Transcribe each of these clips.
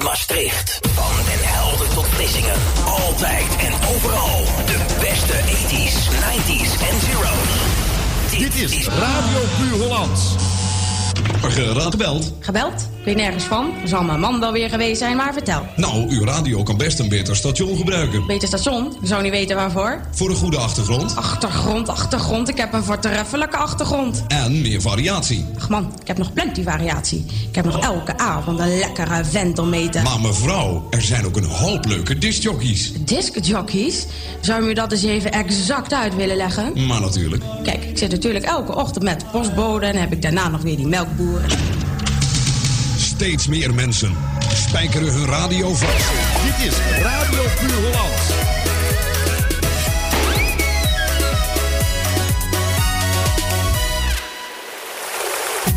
tot Maastricht. Van Den Helder tot Vlissingen. Altijd en overal. De beste 80s, 90s en zeros. Dit is Radio Puur raad gebeld. Gebeld? Ik weet nergens van. Zal mijn man wel weer geweest zijn, maar vertel. Nou, uw radio kan best een beter station gebruiken. Beter station? Ik zou niet weten waarvoor. Voor een goede achtergrond. Achtergrond, achtergrond. Ik heb een voortreffelijke achtergrond. En meer variatie. Ach man, ik heb nog plenty variatie. Ik heb nog elke avond een lekkere vent om mee te... Maar mevrouw, er zijn ook een hoop leuke discjockeys. Discjockeys? Zou u me dat eens even exact uit willen leggen? Maar natuurlijk. Kijk, ik zit natuurlijk elke ochtend met de postbode... en heb ik daarna nog weer die melkboer. Steeds meer mensen spijkeren hun radio vast. Dit is Radio Puur Hollands.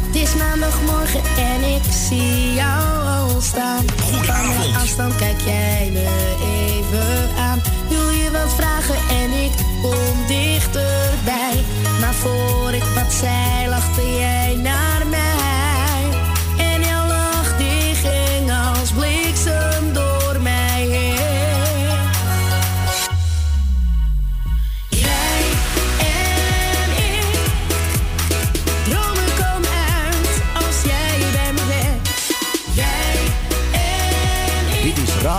Het is maandagmorgen en ik zie jou al staan. Goedenavond. Van afstand kijk jij me even aan. Wil je wat vragen en ik kom dichterbij. Maar voor ik wat zei, lachte jij naar mij.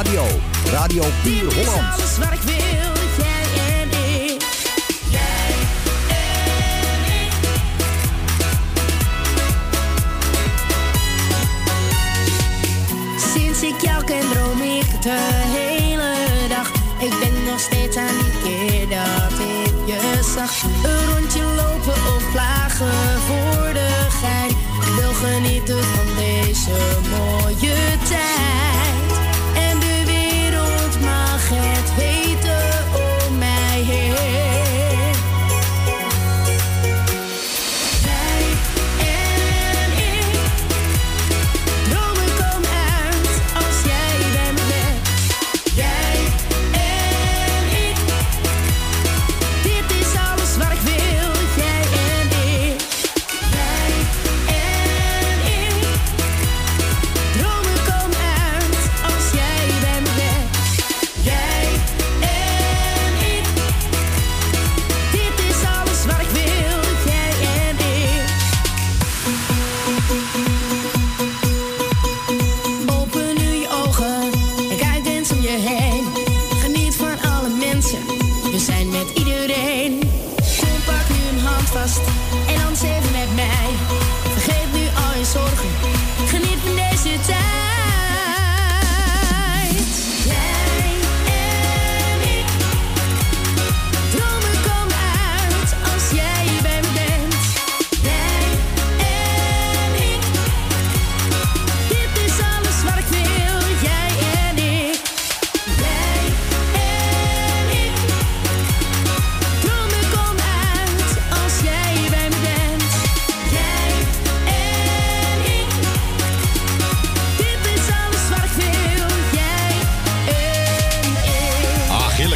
Radio. Radio is Hollands. alles wat ik wil. Sinds ik jou ken droom ik de hele dag. Ik denk nog steeds aan die keer dat ik je zag. Een rondje lopen of plagen voor de gein. Ik wil genieten van deze mooie tijd.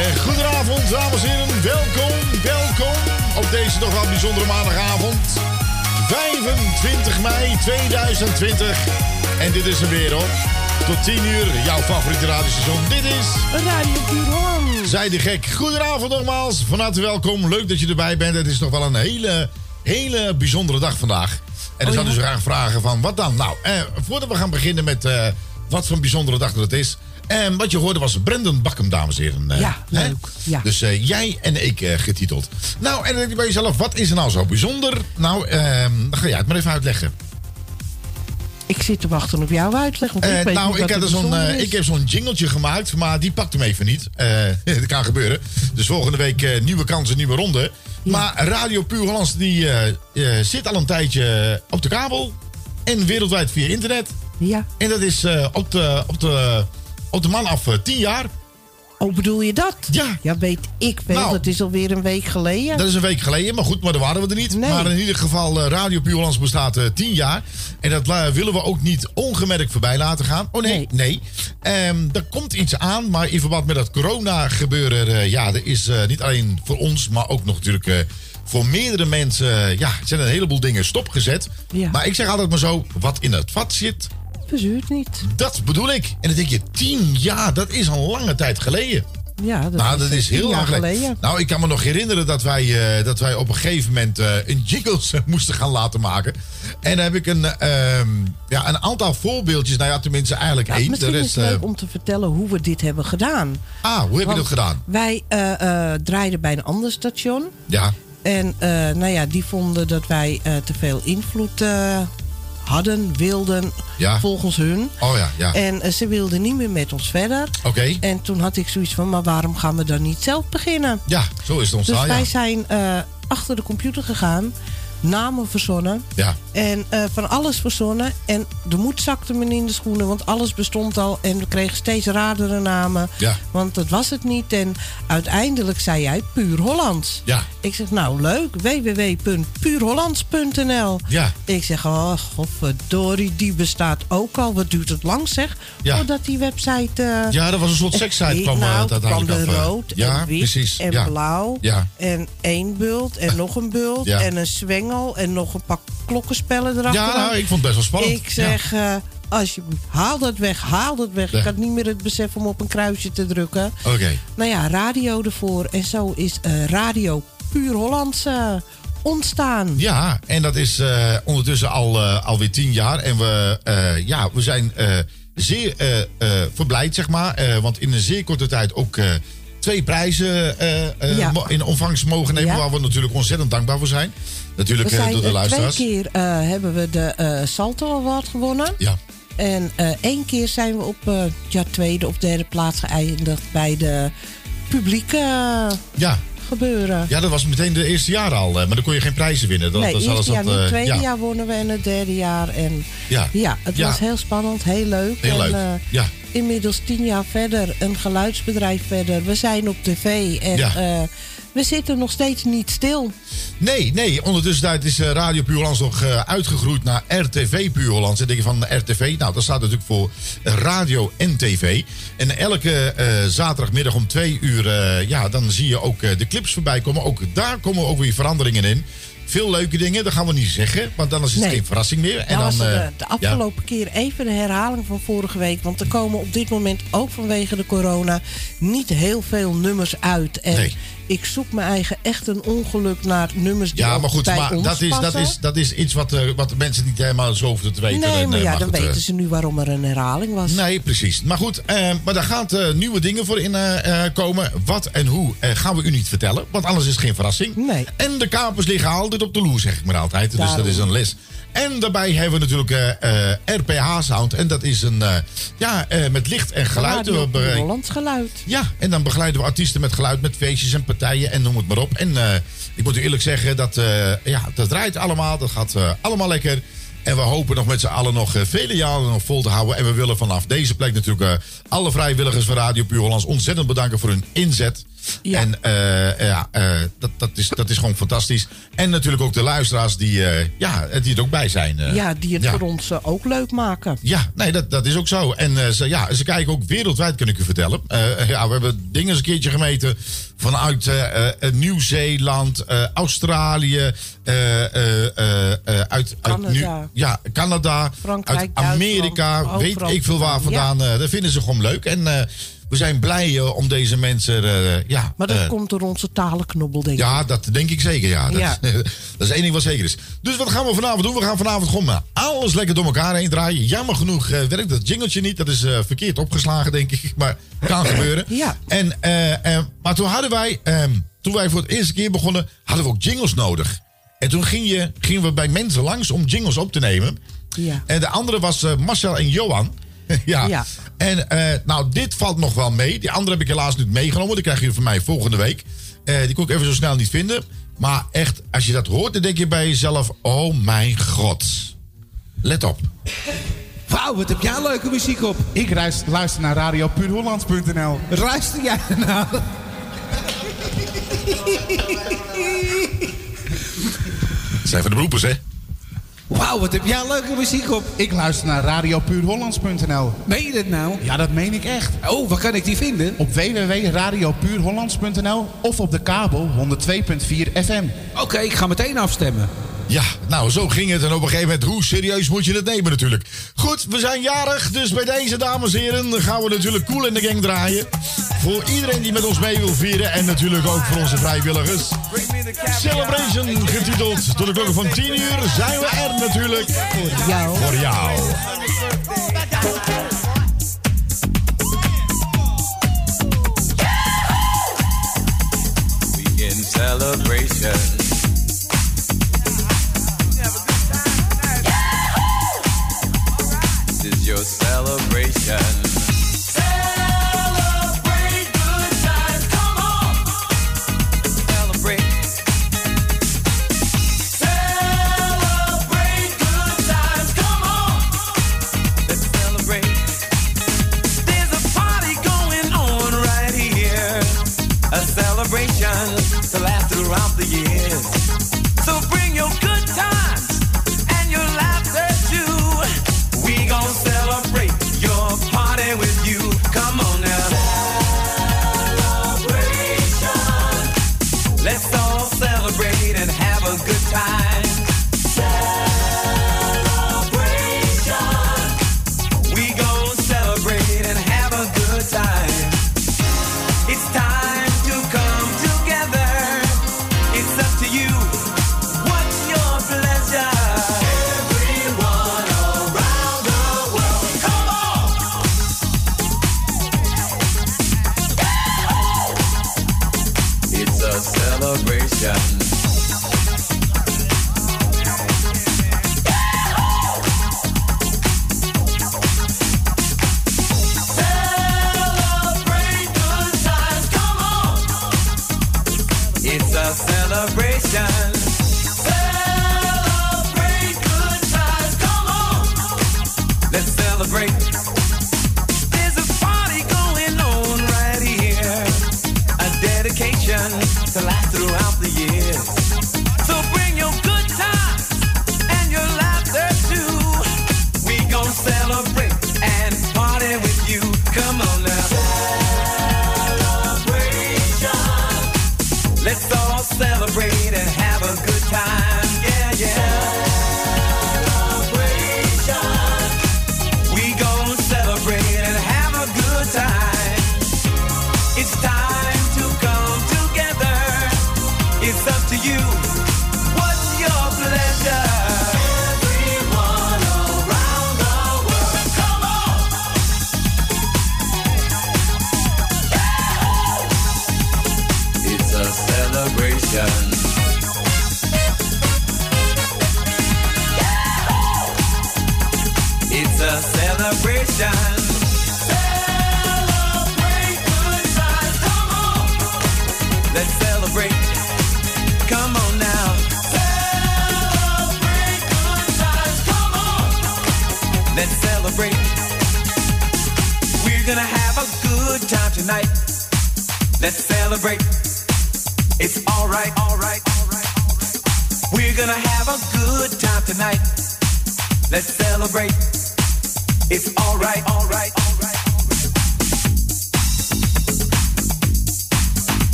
Hè. Goedenavond, dames en heren. Welkom, welkom op deze toch wel bijzondere maandagavond. 25 mei 2020. En dit is weer op. Tot 10 uur, jouw favoriete radiostation. Dit is... Radio Hollands. Zij de gek. Goedenavond nogmaals. Van harte welkom. Leuk dat je erbij bent. Het is toch wel een hele, hele bijzondere dag vandaag. En dan Oh, zou dus graag vragen van wat dan? Nou, eh, voordat we gaan beginnen met eh, wat voor een bijzondere dag dat het is. En wat je hoorde was Brendan Bakkum, dames en heren. eh, Ja, hè? leuk. Ja. Dus eh, jij en ik eh, getiteld. Nou, en dan denk je bij jezelf, wat is er nou zo bijzonder? Nou, ehm, dan ga jij het maar even uitleggen. Ik zit te wachten op jouw uitleg. Want ik Eh, weet nou, ik, heb zo'n, eh, ik heb zo'n jingletje gemaakt, maar die pakt hem even niet. Eh, dat kan gebeuren. Dus volgende week eh, nieuwe kansen, nieuwe ronde. Maar Radio Puur Hollands die, eh, eh, zit al een tijdje op de kabel. En wereldwijd via internet. Ja. En dat is eh, op, de, op, de, op de man af eh, 10 jaar. Oh, bedoel je dat? Ja. Ja, weet ik veel. Nou. dat is alweer een week geleden. Dat is een week geleden, maar goed, maar daar waren we er niet. Nee. Maar in ieder geval, eh, Radio Puur Hollands bestaat eh, 10 jaar. En dat willen we ook niet ongemerkt voorbij laten gaan. Oh nee, nee. Ehm, er komt iets aan, maar in verband met dat corona gebeuren... eh, ja, er is niet alleen voor ons, maar ook nog natuurlijk... voor meerdere mensen, ja, zijn een heleboel dingen stopgezet. Ja. Maar ik zeg altijd maar zo, wat in het vat zit, niet. Dat bedoel ik. En dan denk je, tien jaar, dat is een lange tijd geleden. Ja, dat nou, is, dat is heel lang geleden. Nou, ik kan me nog herinneren dat wij, eh, dat wij op een gegeven moment eh, een jingles eh, moesten gaan laten maken. En dan heb ik een, ehm, ja, een aantal voorbeeldjes. Nou ja, tenminste eigenlijk Ja, één. Misschien is rest, leuk eh, om te vertellen hoe we dit hebben gedaan. ah, hoe heb je dat gedaan? Wij draaiden bij een ander station. Ja, En nou ja, die vonden dat wij te veel invloed hadden, wilden, Ja. volgens hun. oh ja, ja. En eh, ze wilden niet meer met ons verder. Oké. En toen had ik zoiets van, maar waarom gaan we dan niet zelf beginnen? Ja, zo is het Dus ontstaan. wij ja. zijn eh, achter de computer gegaan, namen verzonnen. Ja. En eh, van alles verzonnen. En de moed zakte me in de schoenen, want alles bestond al. En we kregen steeds raardere namen. Ja. Want dat was het niet. En uiteindelijk zei jij puur Hollands. Ja. Ik zeg, nou leuk, www.puurhollands.nl. Ja. Ik zeg, oh, godverdorie, die bestaat ook al. Wat duurt het lang, zeg? Ja. Voordat die website... eh, Ja, dat was een soort sekssite kwam nou, eh, toen kwam af. eh. rood ja, en wit precies. en ja. blauw. Ja. En één bult en nog een bult. Ja. En een en nog een pak klokkenspellen erachter. Ja, nou, ik vond het best wel spannend. Ik zeg, eh alsjeblieft, haal dat weg, haal dat weg. Ja. Ik had niet meer het besef om op een kruisje te drukken. Ja. Oké. Nou ja, radio ervoor. En zo is eh, Radio Puur Hollands eh, ontstaan. Ja, en dat is ondertussen al, eh, alweer tien jaar. En we, ja, we zijn zeer verblijd, zeg maar. Want in een zeer korte tijd ook twee prijzen eh, eh, Ja. in ontvangst mogen nemen. Ja. Waar we natuurlijk ontzettend dankbaar voor zijn. Natuurlijk We eh, zijn door de eh, twee luisteraars. keer hebben we de Salto Award gewonnen. Ja. En één keer zijn we op ja, tweede of derde plaats geëindigd bij de publieke Ja. gebeuren. ja, dat was meteen de eerste jaar al. maar dan kon je geen prijzen winnen. Dat, nee, dat, het eerste jaar dat, Het tweede ja. jaar wonnen we en het derde jaar. En Ja. ja, het was heel spannend, heel leuk. Heel en, leuk. Ja. Inmiddels tien jaar verder, een geluidsbedrijf verder. We zijn op tv en Ja. eh, we zitten nog steeds niet stil. Nee, nee. Ondertussen is eh, Radio Puur Hollands nog eh, uitgegroeid naar RTV Puur Hollands. En denk je van RTV, nou dat staat natuurlijk voor radio en tv. En elke zaterdagmiddag om twee uur, ja, dan zie je ook de clips voorbij komen. Ook daar komen ook weer veranderingen in. Veel leuke dingen, dat gaan we niet zeggen, want dan is het Nee. geen verrassing meer. En dan, was eh, de, de afgelopen keer even de herhaling van vorige week. Want er komen op dit moment ook vanwege de corona niet heel veel nummers uit. En Nee. Ik zoek mijn eigen echt een ongeluk naar nummers die Ja, maar goed, maar dat is, dat, is, dat is iets wat, eh, wat de mensen niet helemaal zo hoeven te weten. Nee, En, maar eh, ja, dan goed, eh, weten ze nu waarom er een herhaling was. Nee, precies. Maar goed, eh, maar daar gaan eh, nieuwe dingen voor in eh, eh, komen. Wat en hoe eh, gaan we u niet vertellen, want anders is het geen verrassing. Nee. En de kapers liggen altijd op de loer, zeg ik maar altijd. Dus Daarom. dat is een les. En daarbij hebben we natuurlijk eh, eh, RPH Sound. En dat is een, eh, ja, eh, met licht en geluid. Radio We Hollands geluid. ja, en dan begeleiden we artiesten met geluid, met feestjes en partijen en noem het maar op. En eh, ik moet u eerlijk zeggen, dat, eh, ja, dat draait allemaal, dat gaat eh, allemaal lekker. En we hopen nog met z'n allen nog eh, vele jaren nog vol te houden. En we willen vanaf deze plek natuurlijk eh, alle vrijwilligers van Radio Puur Hollands ontzettend bedanken voor hun inzet. Ja. En eh, ja, eh, dat, dat, is, dat is gewoon fantastisch. En natuurlijk ook de luisteraars die, eh, ja, die er ook bij zijn. eh. Ja, die het Ja. voor ons eh, ook leuk maken. Ja, nee, dat, dat is ook zo. En eh, ze, ja, ze kijken ook wereldwijd, kan ik u vertellen. Eh, ja, we hebben dingen eens een keertje gemeten vanuit eh, eh, Nieuw-Zeeland, eh, Australië, eh, eh, eh, eh, uit, uit nu, Canada. ja, Canada, Frankrijk, uit Amerika, Duitsland, weet ik veel waar vandaan. eh, dat vinden ze gewoon leuk. En eh, we zijn blij eh, om deze mensen, eh, ja... Maar dat eh, komt door onze talenknobbel, denk ik. ja, dat denk ik zeker, ja. Dat, Ja. dat is één ding wat zeker is. Dus wat gaan we vanavond doen? We gaan vanavond gewoon alles lekker door elkaar heen draaien. Jammer genoeg eh, werkt dat jingletje niet. Dat is eh, verkeerd opgeslagen, denk ik. Maar kan gebeuren. Ja. En, eh, eh, maar toen hadden wij, ehm, toen wij voor het eerste keer begonnen, hadden we ook jingles nodig. En toen ging je, gingen we bij mensen langs om jingles op te nemen. Ja. En de andere was eh, Marcel en Johan. ja. Ja. En eh, nou, dit valt nog wel mee. Die andere heb ik helaas niet meegenomen. Die krijg je van mij volgende week. Eh, die kon ik even zo snel niet vinden. Maar echt, als je dat hoort, dan denk je bij jezelf: oh mijn god. Let op. Wauw, wat heb jij leuke muziek op. Ik ruis- luister naar radiopuurhollands.nl. Ruister jij ernaar? Dat zijn van de beroepers, hè? Wauw, wat heb jij leuke muziek op. Ik luister naar radiopuurhollands.nl. Meen je dat nou? Ja, dat meen ik echt. Oh, waar kan ik die vinden? Op www.radiopuurhollands.nl of op de kabel 102.4 FM. Oké, ik ga meteen afstemmen. Ja, nou, zo ging het. En op een gegeven moment, hoe serieus moet je het nemen natuurlijk. Goed, we zijn jarig, dus bij deze dames en heren gaan we natuurlijk Cool in de Gang draaien. Voor iedereen die met ons mee wil vieren en natuurlijk ook voor onze vrijwilligers. Celebration getiteld. Tot de klokken van 10 uur zijn we er natuurlijk. Voor jou. Voor jou. We in celebration.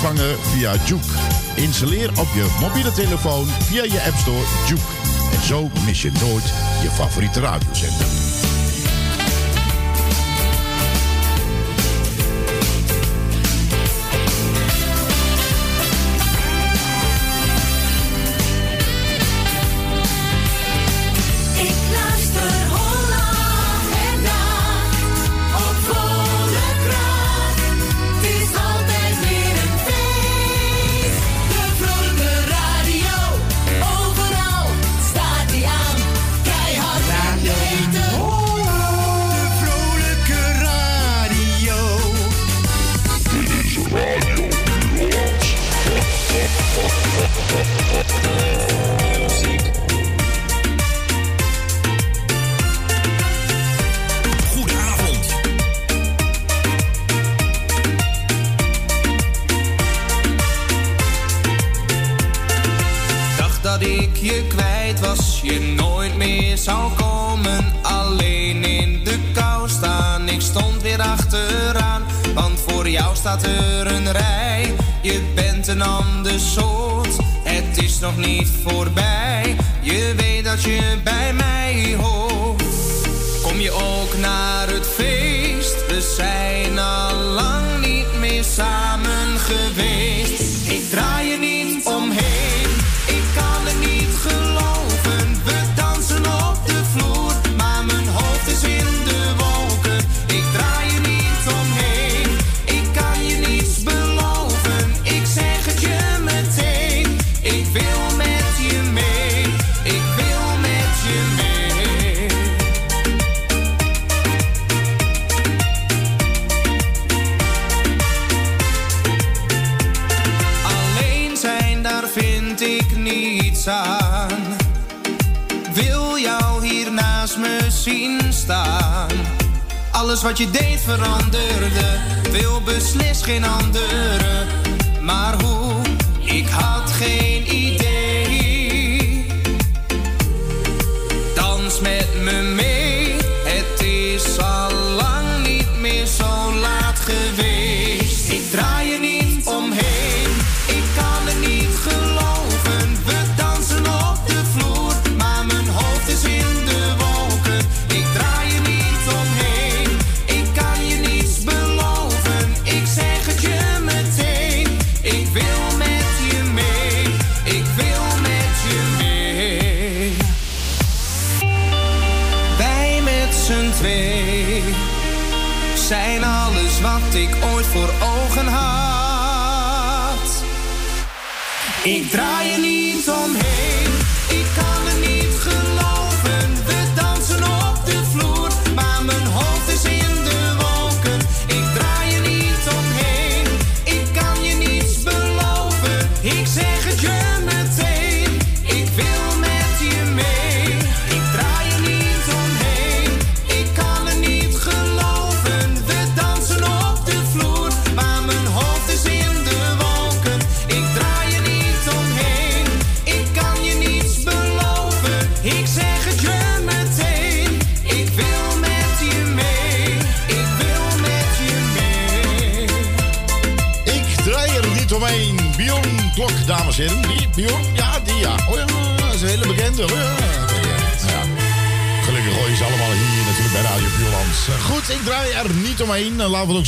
Ontvangen via Juke. Installeer op je mobiele telefoon via je App Store Juke. En zo mis je nooit je favoriete radiozender.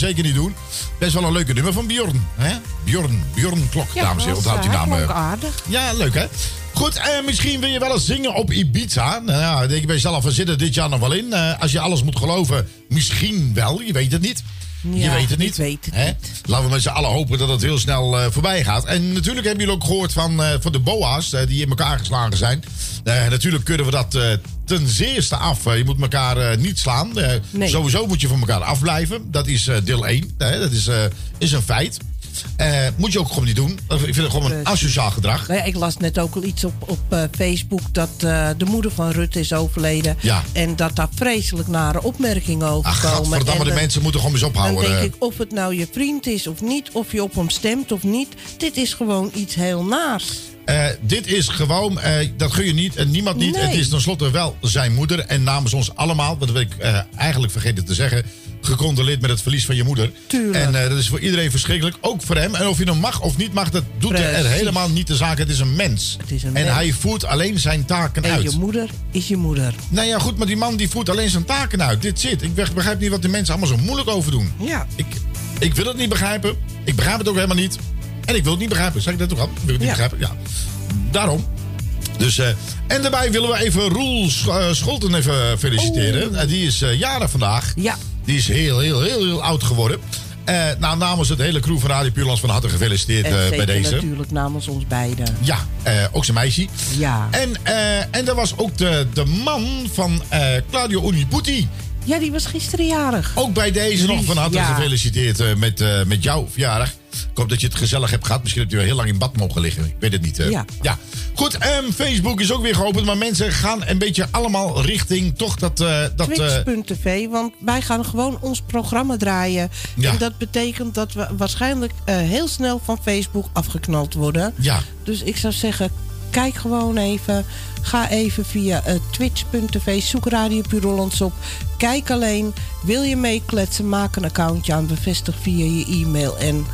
Zeker niet doen. Best wel een leuke nummer van Bjorn. Hè? Bjorn, Bjorn Klok, Ja, dames en heren. was, Onthoud die naam. eh. aardig. Ja, leuk hè? Goed, eh, misschien wil je wel eens zingen op Ibiza. Nou ja, denk je bij jezelf, we zitten dit jaar nog wel in. Eh, als je alles moet geloven, misschien wel. Je weet het niet. je weet het niet. ik weet het hè? niet. Laten we met z'n allen hopen dat het heel snel voorbij gaat. En natuurlijk hebben jullie ook gehoord van, van de BOA's die in elkaar geslagen zijn. Natuurlijk kunnen we dat eh, ten zeerste af. Eh, je moet elkaar eh, niet slaan. Nee. Sowieso moet je van elkaar afblijven. Dat is deel 1. Hè? Dat is, is een feit. Moet je ook gewoon niet doen. Ik vind het gewoon een asociaal gedrag. Nou ja, ik las net ook al iets op, op Facebook dat de moeder van Rutte is overleden. Ja. En dat daar vreselijk nare opmerkingen over Ach, komen. gadverdamme, En de mensen moeten gewoon eens ophouden. Dan denk ik, of het nou je vriend is of niet, of je op hem stemt of niet. Dit is gewoon iets heel naars. Eh, dit is gewoon, eh, dat gun je niet en niemand niet. Nee. Het is tenslotte wel zijn moeder. En namens ons allemaal, dat wil ik eh, eigenlijk vergeten te zeggen... gecondoleerd met het verlies van je moeder. Tuurlijk. En dat is voor iedereen verschrikkelijk, ook voor hem. En of je hem mag of niet mag, dat doet er helemaal niet de zaak. Het is een mens. is een en mens. hij voert alleen zijn taken En uit. je moeder is je moeder. Nou ja, goed, maar die man die voert alleen zijn taken uit. Dit zit. Ik be- begrijp niet wat die mensen allemaal zo moeilijk over doen. Ja. Ik, ik wil het niet begrijpen. Ik begrijp het ook helemaal niet. En ik wil het niet begrijpen. Zeg ik dat toch al? Ik wil het niet Ja. begrijpen. Ja. Daarom. Dus, eh, en daarbij willen we even Roel Sch- eh, Scholten even feliciteren. Eh, die is jarig vandaag. Ja. Die is heel, heel, heel, heel oud geworden. Nou, namens het hele crew van Radio Puurlands van harte gefeliciteerd bij deze. natuurlijk namens ons beiden. Ja, ook zijn meisje. Ja. En, en er was ook de, de man van Claudio Uniputi. Ja, die was gisteren jarig. Ook bij deze nog van harte Ja. gefeliciteerd met, met jouw verjaardag. Ik hoop dat je het gezellig hebt gehad. Misschien heb je wel heel lang in bad mogen liggen. Ik weet het niet. Ja. ja. Goed, ehm, Facebook is ook weer geopend. Maar mensen gaan een beetje allemaal richting toch dat... eh dat eh, Twitch.tv, want wij gaan gewoon ons programma draaien. Ja. En dat betekent dat we waarschijnlijk eh, heel snel van Facebook afgeknald worden. ja, Dus ik zou zeggen, kijk gewoon even. Ga even via twitch.tv, zoek Radio Puur Hollands op. Kijk alleen, wil je meekletsen, maak een accountje aan, bevestig via je e-mail en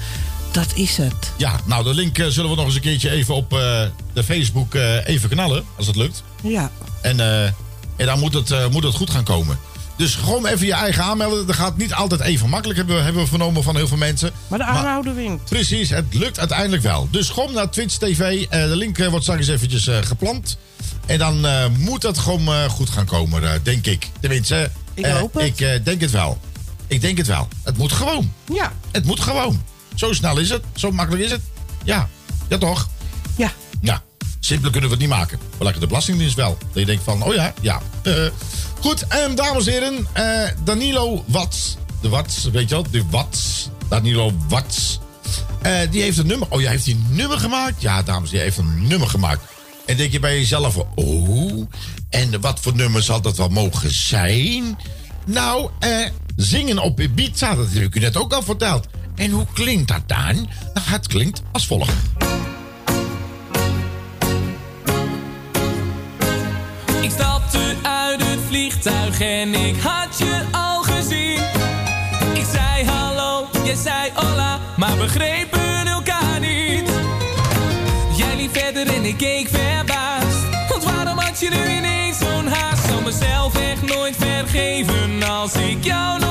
dat is het. ja, nou de link eh, zullen we nog eens een keertje even op eh, de Facebook eh, even knallen. Als het lukt. Ja, En, en dan moet het, moet het goed gaan komen. Dus gewoon even je eigen aanmelden. Dat gaat niet altijd even makkelijk, hebben we, hebben we vernomen van heel veel mensen. maar de aanhouder wint. Precies, het lukt uiteindelijk wel. Dus kom naar Twitch TV. De link wordt straks eventjes gepland. En dan moet dat gewoon goed gaan komen, denk ik. Tenminste, Ik hoop het. ik denk het wel. Ik denk het wel. Het moet gewoon. Ja, Het moet gewoon. Zo snel is het. Zo makkelijk is het. Ja, ja toch? ja. Ja, simpeler kunnen we het niet maken. Maar lekker de Belastingdienst wel. Dat je denkt van, oh ja, ja. Eh, goed, en dames en heren, eh, Danilo Watts. De Watts, weet je wel, de Watts. Danilo Watts. Eh, die heeft een nummer. Oh ja, heeft hij een nummer gemaakt? Ja, dames en heren, hij heeft een nummer gemaakt. En denk je bij jezelf, oh, en wat voor nummer zal dat wel mogen zijn? Nou, eh, zingen op Ibiza, dat heb ik u net ook al verteld. En hoe klinkt dat dan? Nou, het klinkt als volgt. Ik stapte uit het vliegtuig en ik had je al gezien. Ik zei hallo, jij zei hola, maar begrepen elkaar niet. Jij liep verder en ik keek verbaasd. Want waarom had je nu ineens zo'n haast? Zal mezelf echt nooit vergeven als ik jou nooit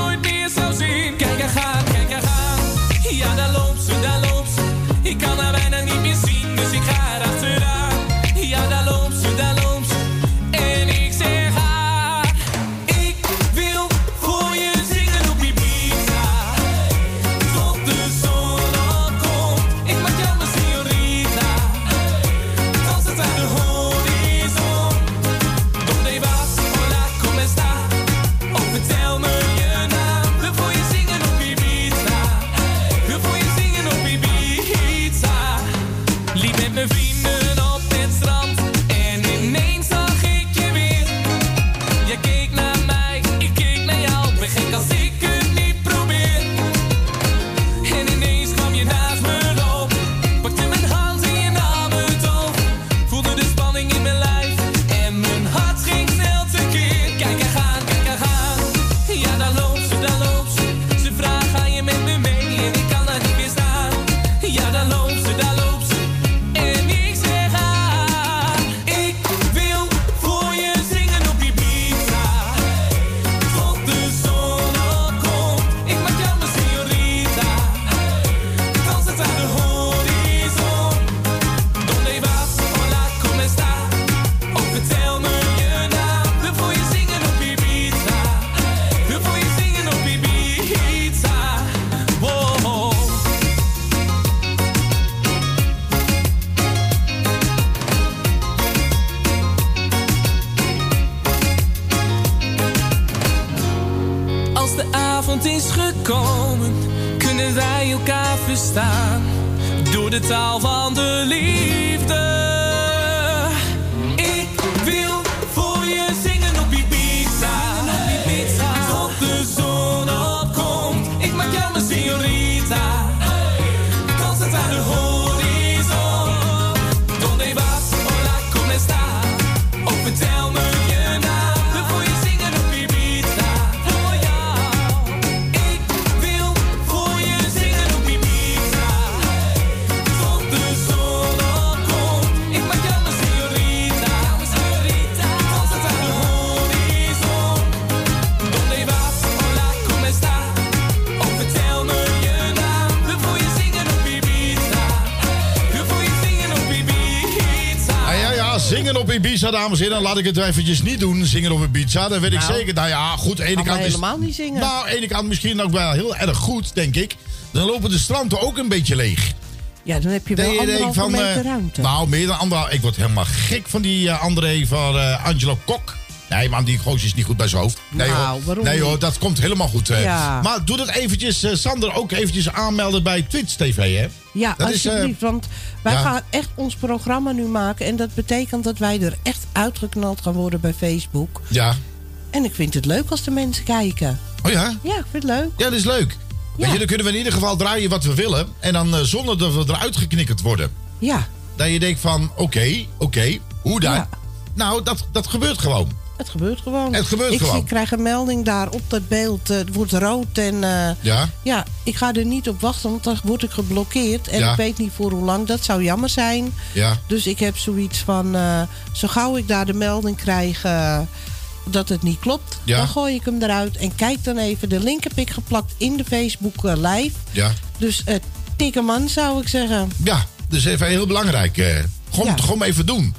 taal van Ibiza, dames en heren. Laat ik het eventjes niet doen. Zingen op Ibiza, dat weet ik Nou, zeker. Nou ja, goed. Ene kant is... helemaal niet zingen. Nou, ene kant misschien ook wel heel erg goed, denk ik. Dan lopen de stranden ook een beetje leeg. Ja, dan heb je wel anderhalve meter eh, ruimte. Nou, meer dan anderhalf. Ik word helemaal gek van die eh, André van eh, Angelo Kok. Nee, man, die goos is niet goed bij zijn hoofd. Nee, Nou, hoor. waarom nee hoor, dat komt helemaal goed. eh. Ja. Maar doe dat eventjes, eh, Sander, ook eventjes aanmelden bij Twitch TV, hè? Ja, Dat is, eh, alsjeblieft. want wij ja. gaan echt ons programma nu maken. En dat betekent dat wij er echt uitgeknald gaan worden bij Facebook. Ja. En ik vind het leuk als de mensen kijken. Oh ja? Ja, ik vind het leuk. Ja, dat is leuk. Weet je, dan kunnen we in ieder geval draaien wat we willen. En dan zonder dat we eruit geknikkerd worden. Ja, Dat je denkt van, oké, oké, hoe dan? Ja. Nou, dat, dat gebeurt gewoon. Het gebeurt gewoon. Het gebeurt ik gewoon. Ik krijg een melding daar op dat beeld. eh, het wordt rood en... eh, Ja? ja, ik ga er niet op wachten, want dan word ik geblokkeerd. En Ja. ik weet niet voor hoe lang. Dat zou jammer zijn. Ja. Dus ik heb zoiets van... eh, zo gauw ik daar de melding krijg dat het niet klopt... Ja. dan gooi ik hem eruit. En kijk dan even. De link heb ik geplakt in de Facebook live. Ja. Dus uh, tik aan, zou ik zeggen. Ja, dus even heel belangrijk. gewoon, Ja. gewoon even doen.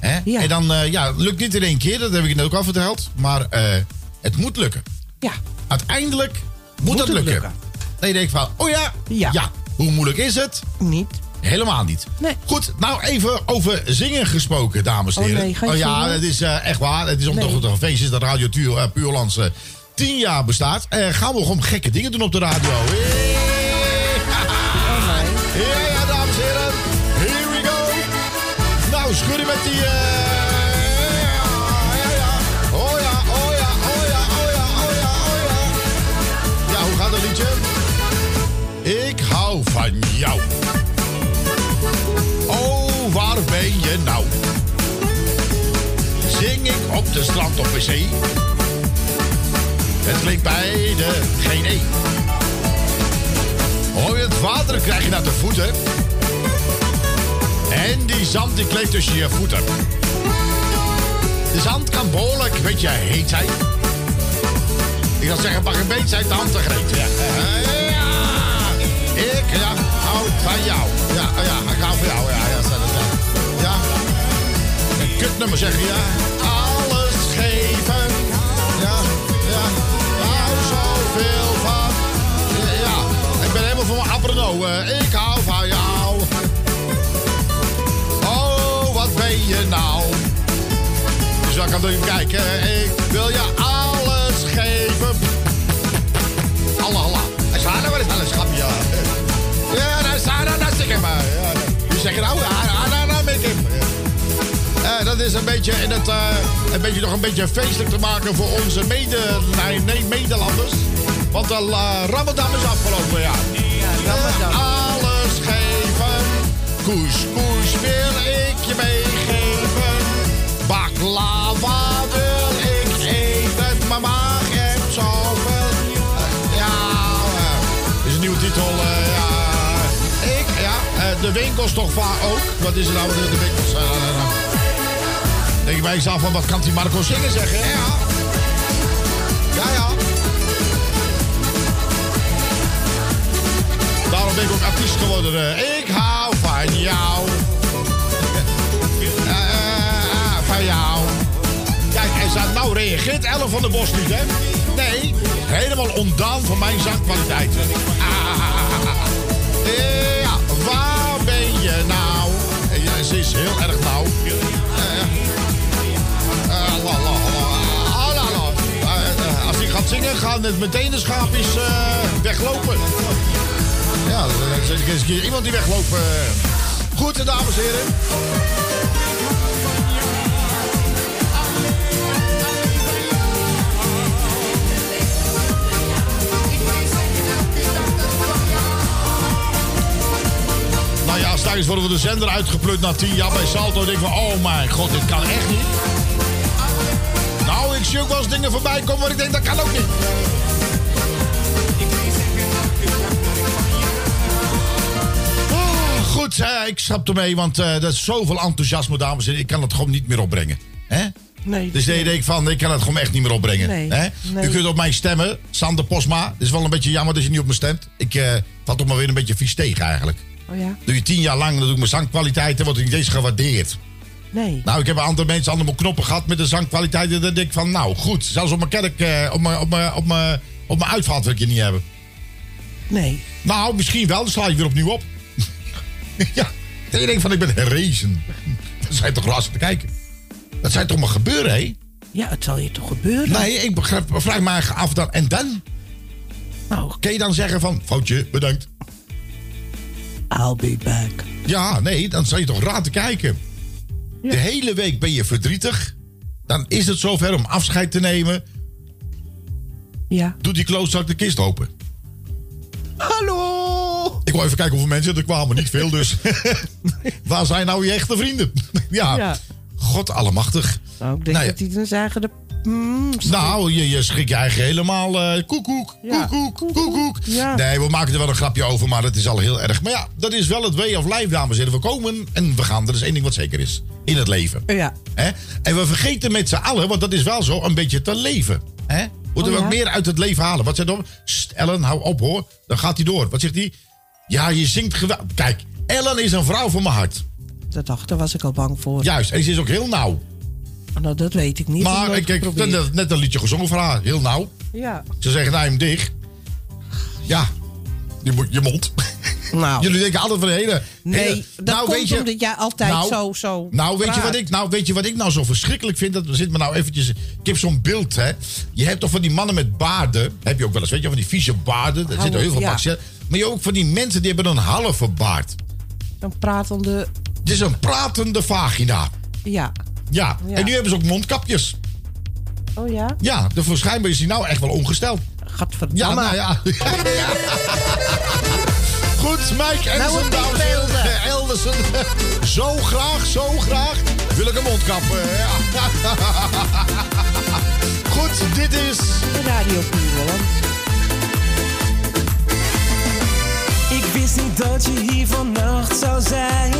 Hè? Ja. En dan, eh, ja, lukt niet in één keer, dat heb ik net ook al verteld. Maar eh, het moet lukken. Ja. Uiteindelijk moet, Moet dat het lukken. lukken. Dan je denkt van, oh ja, Ja. hoe moeilijk is het? Niet. Helemaal niet. Nee. Goed, nou even over zingen gesproken, dames en Oh heren. nee, ga je ja, het is eh, echt waar. Het is omdat Nee. het een feest is dat Radio Tuur, Puurlands eh, tien jaar bestaat. Gaan we gewoon gekke dingen doen op de radio. Hey. Ja, dames schudden met die... eh. Oh ja, oh ja, oh ja, oh ja, oh ja, oh ja. Ja, hoe gaat dat liedje? Ik hou van jou. Oh, waar ben je nou? Zing ik op de strand op de zee? Het klinkt beide geen E. Hoor het water krijg je naar de voeten. En die zand die kleeft tussen je voeten. De zand kan behoorlijk een beetje heet zijn. Ik zou zeggen, mag een beetje zijn tante Greet. Ja. ja. Ik ja, hou van jou. Ja, ja, ik hou van jou. Ja, ja, het daar. Ja. Een kutnummer zeg je, ja. Alles geven. Ja, ja. Hou zoveel van. Ja, ik ben helemaal van mijn appreno. eh, Ik hou van jou. Je nou? Dus dan kan ik kijken. Ik wil je alles geven. Allah, Allah. Hij zei, nou, wat is alles grapje? Ja, daar staat er, daar hem maar. Ja, die zeggen nou, ja, daar, daar, met hem. Ja, dat is een beetje, en dat, eh, een beetje nog een beetje feestelijk te maken voor onze mede, nee, nee, medelanders. Want de eh, Ramadan is afgelopen, ja. Ramadan. Alles geven, couscous wil ik je meegeven. Baklava wil ik eten, maar maag heb zoveel. Ja, eh, is een nieuwe titel. eh, ja. Ik, ja, eh, de winkels toch vaak ook. Wat is er nou de, de winkels? denk ik bij jezelf van, wat kan die Marco zingen zeggen? Ja, ja. ja. Daarom ben ik ook artiest geworden. Ik hou van jou. Kijk, en staat nou reageert Ellen van der Bos niet, hè? Nee, helemaal ondaan van mijn zangkwaliteit. Ah, ja, waar ben je nou? Ja, ze is heel erg nauw. Als hij gaat zingen, gaan het meteen de schaapjes eh, weglopen. Ja, er is iemand die weglopen. Goed, dames en heren. Straks worden we de zender uitgeplut na 10 jaar bij Salto. En ik van, oh mijn god, dit kan echt niet. Nou, ik zie ook wel eens dingen voorbij komen waar ik denk, dat kan ook niet. Ah, Goed, eh, ik stap ermee, want eh dat is zoveel enthousiasme, dames en heren. Ik kan het gewoon niet meer opbrengen. Hè? Nee. Dus nee, denk ik van, ik kan het gewoon echt niet meer opbrengen. Nee, Hè? nee. U kunt op mij stemmen, Sander Posma. Het is wel een beetje jammer dat je niet op me stemt. Ik eh val toch maar weer een beetje vies tegen eigenlijk. Oh ja? Doe je tien jaar lang, dan doe ik mijn zangkwaliteiten, wordt ik niet eens gewaardeerd. Nee. Nou, ik heb een aantal mensen allemaal knoppen gehad met de zangkwaliteit. En dan denk ik van, nou goed, zelfs op mijn kerk, eh, op mijn, op mijn, op mijn, op mijn uitvaart wil ik je niet hebben. Nee. Nou, misschien wel, dan sla je weer opnieuw op. ja, dan denk ik van, ik ben herrezen. Dat zijn toch lastig te kijken. Dat zijn toch maar gebeuren, hé? Ja, het zal je toch gebeuren? Nee, ik begrijp, vraag me af dan. En dan? Nou. Kun je dan zeggen van, foutje, bedankt. I'll be back. Ja, nee, dan zal je toch raar te kijken. De hele week ben je verdrietig. Dan is het zover om afscheid te nemen. Ja. Doe die klootzak de kist open. Hallo! Ik wil even kijken hoeveel mensen er kwamen. Niet veel dus. Waar zijn nou je echte vrienden? ja. Ja. God allemachtig. Nou, ik denk Nou ja. dat hij dan zeggen de... Mm, Nou, je, je schrik je eigen helemaal. eh koekoek, koekoek, koekoek. Ja. Nee, we maken er wel een grapje over, maar het is al heel erg. Maar ja, dat is wel het way of life, dames en heren. We komen en we gaan. Dat is één ding wat zeker is. In het leven. Ja. Hè? En we vergeten met z'n allen, want dat is wel zo, een beetje te leven. Hè? We moeten Oh, wat ja? meer uit het leven halen. Wat zegt dan? Ellen, hou op hoor. Dan gaat hij door. Wat zegt hij? Ja, je zingt geweldig. Kijk, Ellen is een vrouw van mijn hart. Dat dacht, daar was ik al bang voor. Juist, en ze is ook heel nauw. Nou, dat weet ik niet. Maar ik heb net, net een liedje gezongen voor haar. Heel nauw. Ja. Ze zeggen, nou, hem dicht. Ja, je, je mond. Nou. Jullie denken altijd van de hele... Nee, hele- dat komt omdat jij altijd Nou, zo, zo Nou weet, je wat ik, nou, weet je wat ik nou zo verschrikkelijk vind? Dat zit me nou eventjes... Ik heb zo'n beeld, hè. Je hebt toch van die mannen met baarden. Heb je ook wel eens, weet je, van die vieze baarden. Daar zitten heel veel ja. Maar je hebt ook van die mensen die hebben een halve baard. Een pratende... Het is een pratende vagina. Ja. Ja. Ja. En nu hebben ze ook mondkapjes. Oh ja? Ja, de waarschijnlijk is hij nou echt wel ongesteld. Gadverdamme. Ja, nou ja. Goed, Mike en Nou, dames en heren. beelden. De Eldersen. Zo graag, zo graag wil ik een mondkap. Ja. Goed, dit is... Radio Puur Holland. Ik wist niet dat je hier vannacht zou zijn.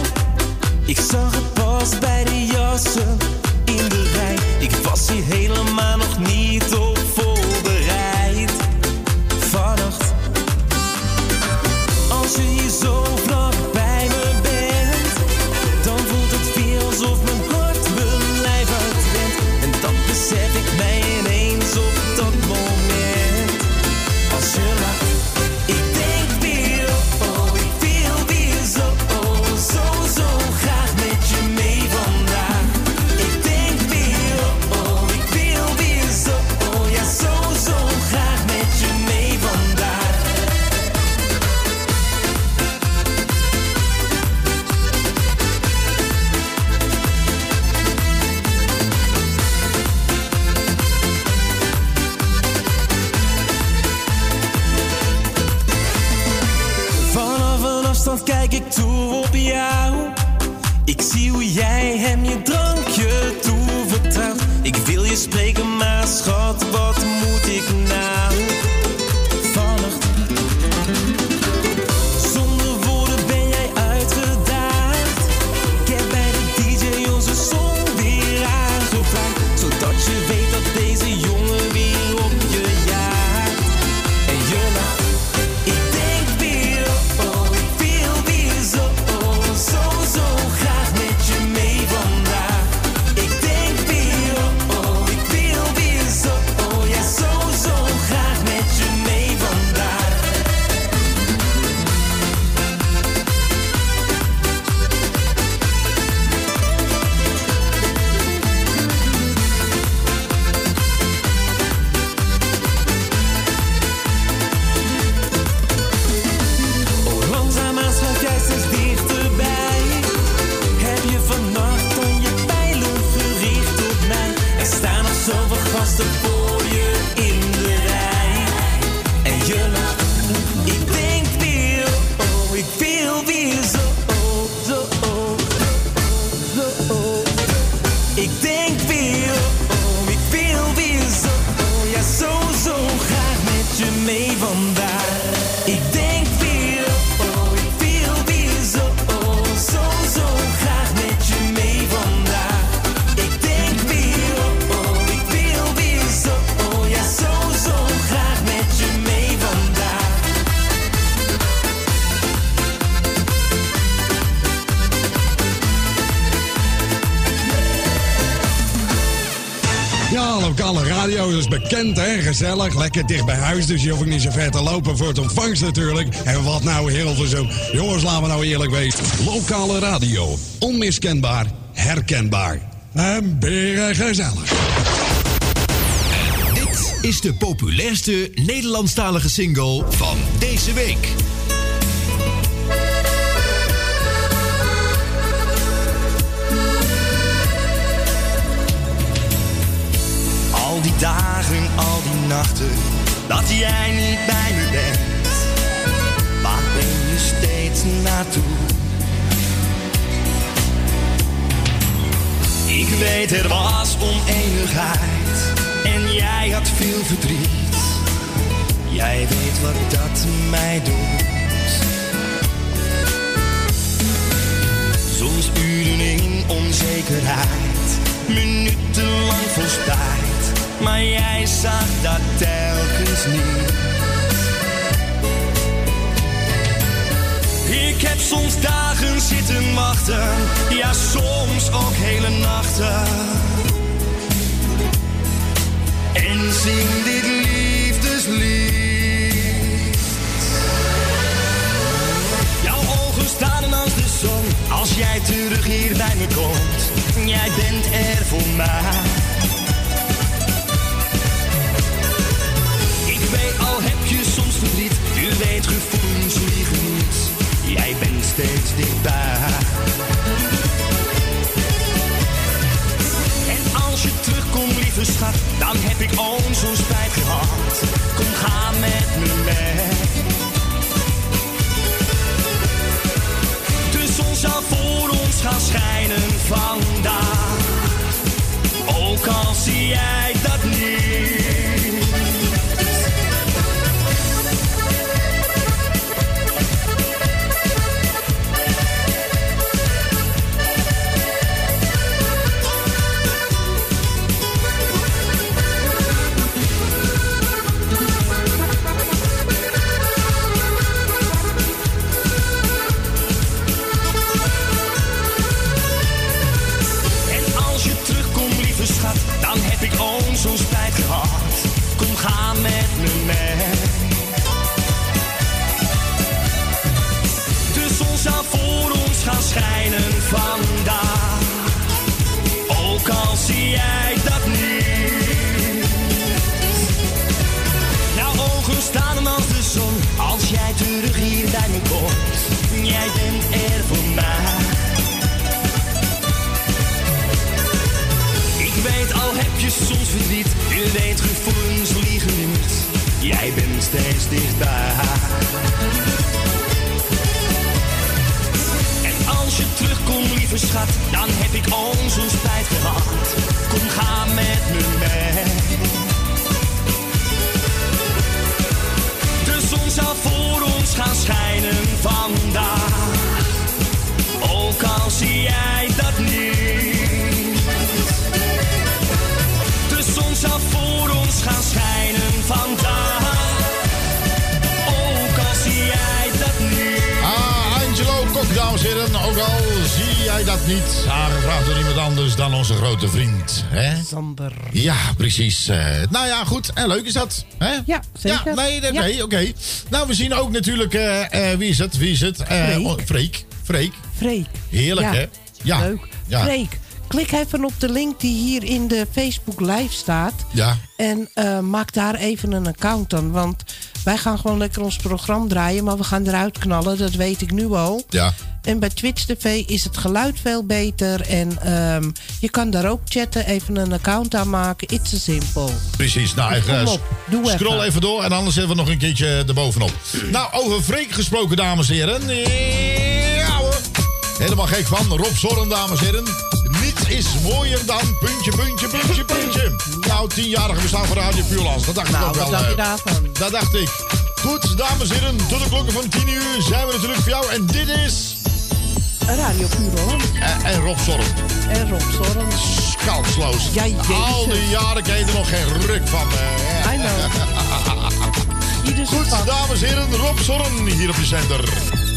Ik zag het pas bij de jassen in de rij. Ik was hier helemaal nog niet op Ik wil je spreken, hè? Gezellig, lekker dicht bij huis. Dus je hoeft niet zo ver te lopen voor het ontvangst natuurlijk. En wat nou Hilversum? Jongens, laten we nou eerlijk wezen. Lokale radio. Onmiskenbaar, herkenbaar. En beren gezellig. Dit is de populairste Nederlandstalige single van deze week. Al die dagen, al die nachten, dat jij niet bij me bent. Waar ben je steeds naartoe? Ik weet er was oneenigheid en jij had veel verdriet. Jij weet wat dat mij doet. Soms uren in onzekerheid, minutenlang vol spijt. Maar jij zag dat telkens niet. Ik heb soms dagen zitten wachten, ja soms ook hele nachten. En zing dit liefdeslied. Jouw ogen staan als de zon, als jij terug hier bij me komt. Jij bent er voor mij. Weet al heb je soms verdriet, u weet gevoelens liegen niet. Jij bent steeds dichtbij. En als je terugkomt, lieve schat, dan heb ik ook zo'n spijt gehad. Kom, ga met me mee. De zon zal voor ons gaan schijnen vandaag. Ook al zie jij dat niet. En als je terugkomt, lieve schat, dan heb ik ook zo'n spijt gehad. Kom, ga met me mee. De zon zal voor ons gaan schijnen vandaag. Ook al zie jij dat niet. Zie jij dat niet. Aangevraagd door iemand anders dan onze grote vriend. Hè? Sander. Ja, precies. Eh, nou ja, goed. En leuk is dat. Hè? Ja, zeker. Ja, nee, nee, Ja. oké. Nou, we zien ook natuurlijk... eh, eh, wie is het? Wie is het? Freek. oh, Freek. Freek. Freek. Heerlijk, Ja, hè? Ja. Leuk. Ja. Freek, klik even op de link die hier in de Facebook live staat. Ja. En maak daar even een account dan. Want wij gaan gewoon lekker ons programma draaien. Maar we gaan eruit knallen, dat weet ik nu al. Ja. En bij Twitch TV is het geluid veel beter. En ehm, je kan daar ook chatten. Even een account aanmaken. It's a simple. Precies. Nou, Dus kom eh, op, doe scroll even door en anders hebben we nog een keertje erbovenop. Nou, over Freek gesproken, dames en heren. Ja hoor. Helemaal gek van. Rob Zorn, dames en heren. Niets is mooier dan puntje, puntje, puntje, puntje. Nou, tienjarige bestaan van Radio Puurlands. Dat dacht ik Nou, ook wel. wat dacht je eh, daarvan? Dat dacht ik. Goed, dames en heren. Tot de klokken van 10 uur zijn we natuurlijk voor jou. En dit is... Radio Puur Holland. En, en Rob Zorn. En Rob Zorn. Kansloos. Ja. Al die jaren ken je er nog geen ruk van. I know. Goed, dames en heren, Rob Zorn hier op je zender.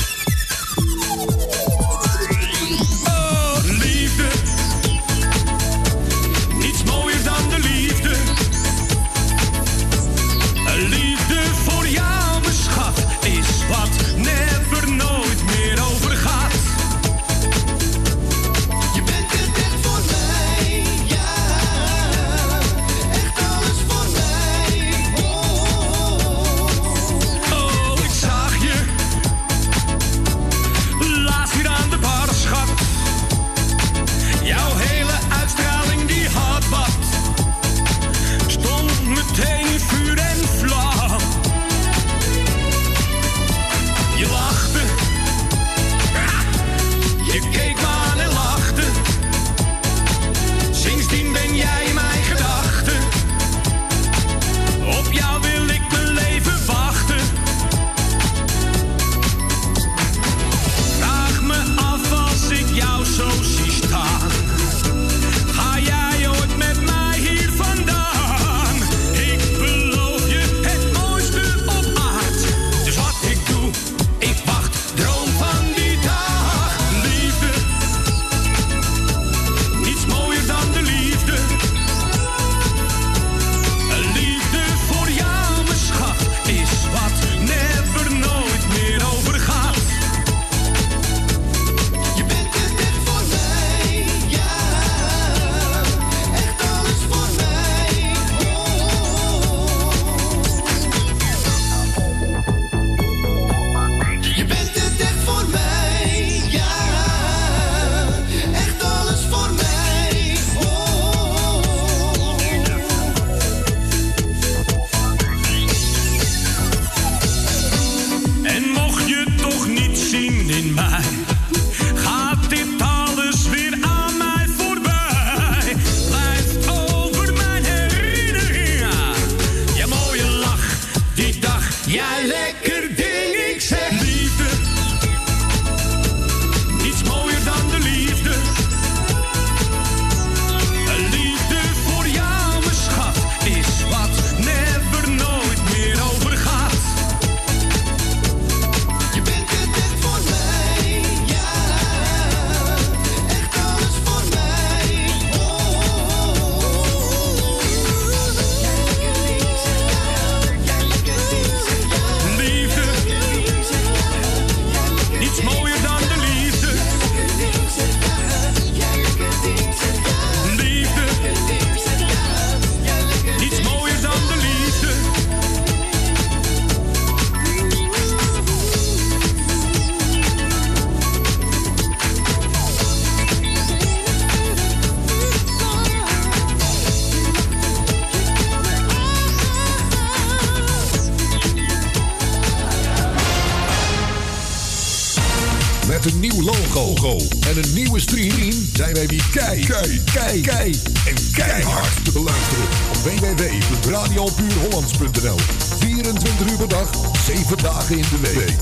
Dagen in de week.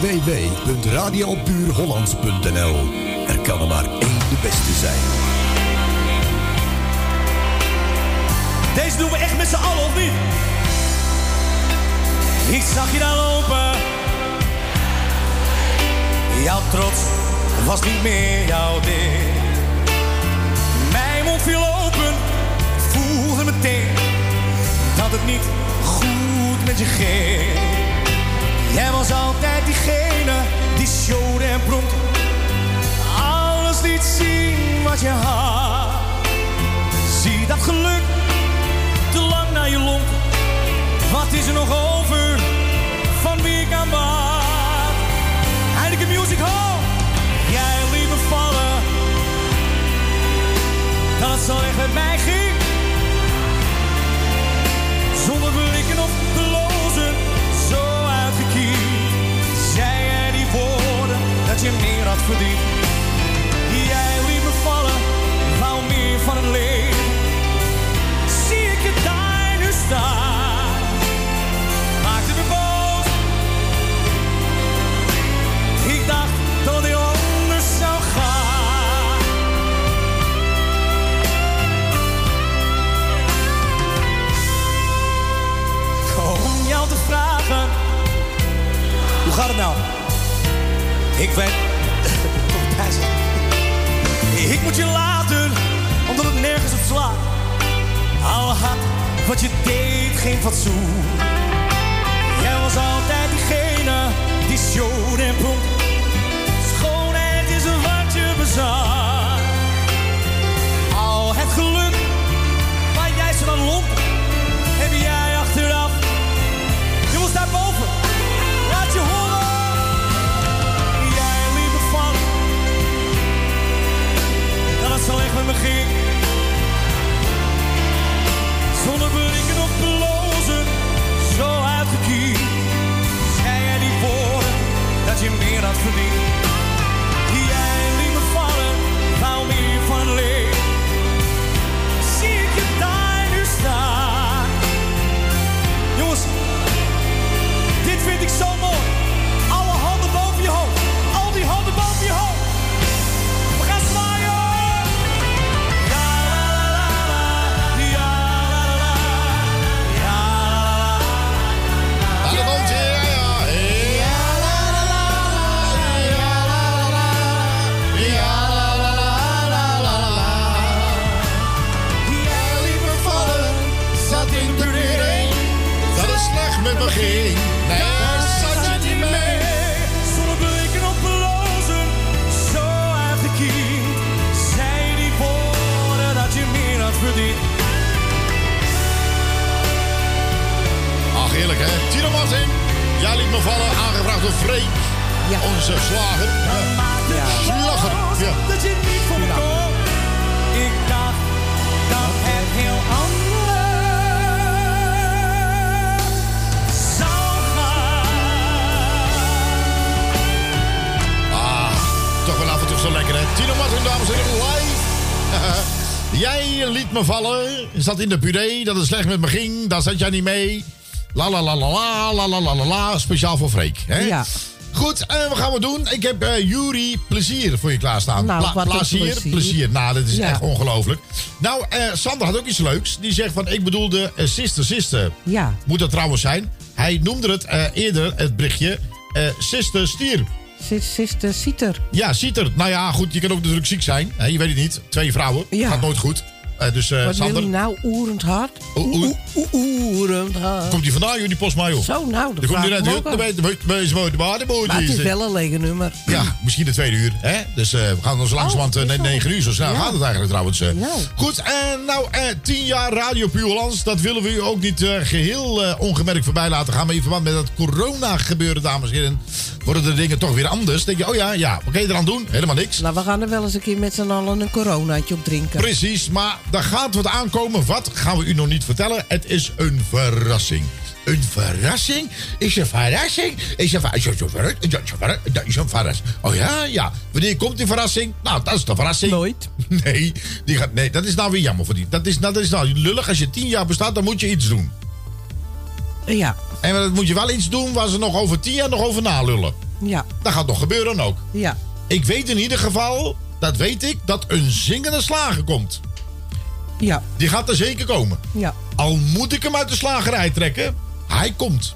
www.radiopuurhollands.nl Er kan er maar één de beste zijn. Deze doen we echt met z'n allen, of niet? Ik zag je daar lopen. Jouw trots was niet meer jouw ding. Mijn mond viel open, dat het niet goed met je ging. Jij was altijd diegene die showde en pronkte. Alles liet zien wat je had. Zie dat geluk te lang naar je lonk. Wat is er nog over van wie ik aan baat? Music Hall, jij liet me vallen. Dat zo echt met mij verdiend. Jij liet me vallen, wou meer van het leven. Zie ik je daar nu staan. Maakte me boos. Ik dacht dat heel anders zou gaan. Om jou te vragen. Hoe gaat het nou? Ik weet... moet je laten, omdat het nergens op slaat. Al had wat je deed geen fatsoen. Jij was altijd diegene die showde en pronk. Schoonheid is wat je bezat. the me vallen, zat in de puree, dat het slecht met me ging, daar zat jij niet mee. La la la la la la la la la speciaal voor Freek. Hè? Ja. Goed, en wat gaan we doen? Ik heb eh Jury Plezier voor je klaarstaan. Nou, Pla- plezier, plezier. plezier. Nou, dat is Ja. echt ongelooflijk. Nou, eh, Sander had ook iets leuks. Die zegt van, ik bedoelde eh, Sister Sister. Ja. Moet dat trouwens zijn. Hij noemde het eerder, het berichtje, Sister Stier. Sister Sieter. Ja, Sieter. Nou ja, goed, je kan ook natuurlijk ziek zijn. Hè, je weet het niet. Twee vrouwen. Gaat nooit goed. Eh, dus eh, Wat wil Sander, nou? Oerend hard? Oerend hard. komt hij vandaan, joh, die postma, joh? Zo, nou, dat komt uit. de Maar het is wel een lege nummer. Ja, misschien de tweede uur. Hè? Dus eh, we gaan ons is net wel. 9 uur. Zo snel gaat het eigenlijk trouwens. Nou. Goed, en nou, eh 10 jaar Radio Puur Hollands. Dat willen we u ook niet eh, geheel eh, ongemerkt voorbij laten gaan. Maar in verband met dat corona gebeuren, dames en heren, worden de dingen toch weer anders. denk je, oh ja, ja, wat kan je eraan doen? Helemaal niks. Nou, we gaan er wel eens een keer met z'n allen een coronaatje op drinken. Precies, maar daar gaat wat aankomen. Wat gaan we u nog niet vertellen? Het is een verrassing. Een verrassing? Is een verrassing? Is een verrassing? Is een verrassing? Dat is een verrassing. Oh ja, ja. Wanneer komt die verrassing? Nou, dat is de verrassing. Nooit. Nee, die gaat, nee dat is nou weer jammer voor die. Dat is, nou, dat is nou lullig. Als je tien jaar bestaat, dan moet je iets doen. Ja. En dan moet je wel iets doen waar ze nog over tien jaar nog over nalullen. Ja. Dat gaat nog gebeuren ook. Ja. Ik weet in ieder geval, dat weet ik, dat een zingende slager komt. Ja. Die gaat er zeker komen. Ja. Al moet ik hem uit de slagerij trekken, hij komt.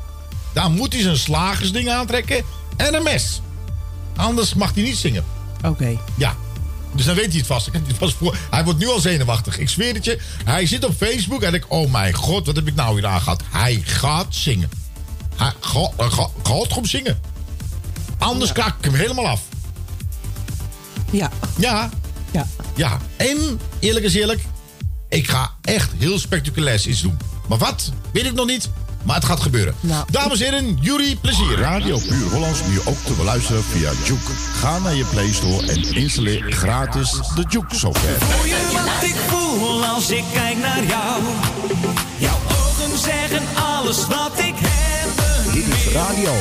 Dan moet hij zijn slagersding aantrekken en een mes. Anders mag hij niet zingen. Oké. Ja. Dus dan weet hij het vast. Hij wordt nu al zenuwachtig. Ik zweer het je. Hij zit op Facebook en ik, oh mijn god, wat heb ik nou weer aangehad? Hij gaat zingen. Hij gaat, hij gaat, gaat gewoon zingen. Anders krak ik hem helemaal af. Ja. Ja. Ja. Ja. En, eerlijk is eerlijk, ik ga echt heel spectaculairs iets doen. Maar wat? Weet ik nog niet. Maar het gaat gebeuren. Dames en heren, Jury, plezier. Radio Puur Hollands nu ook te beluisteren via Juke. Ga naar je Play Store en installeer gratis de Juke software. Voel je wat ik voel als ik kijk naar jou? Jouw ogen zeggen alles wat ik heb. Dit is radio.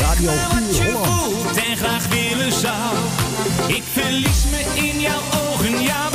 Radio Wat Puur je Holland. en graag willen zou. Ik verlies me in jouw ogen, ja,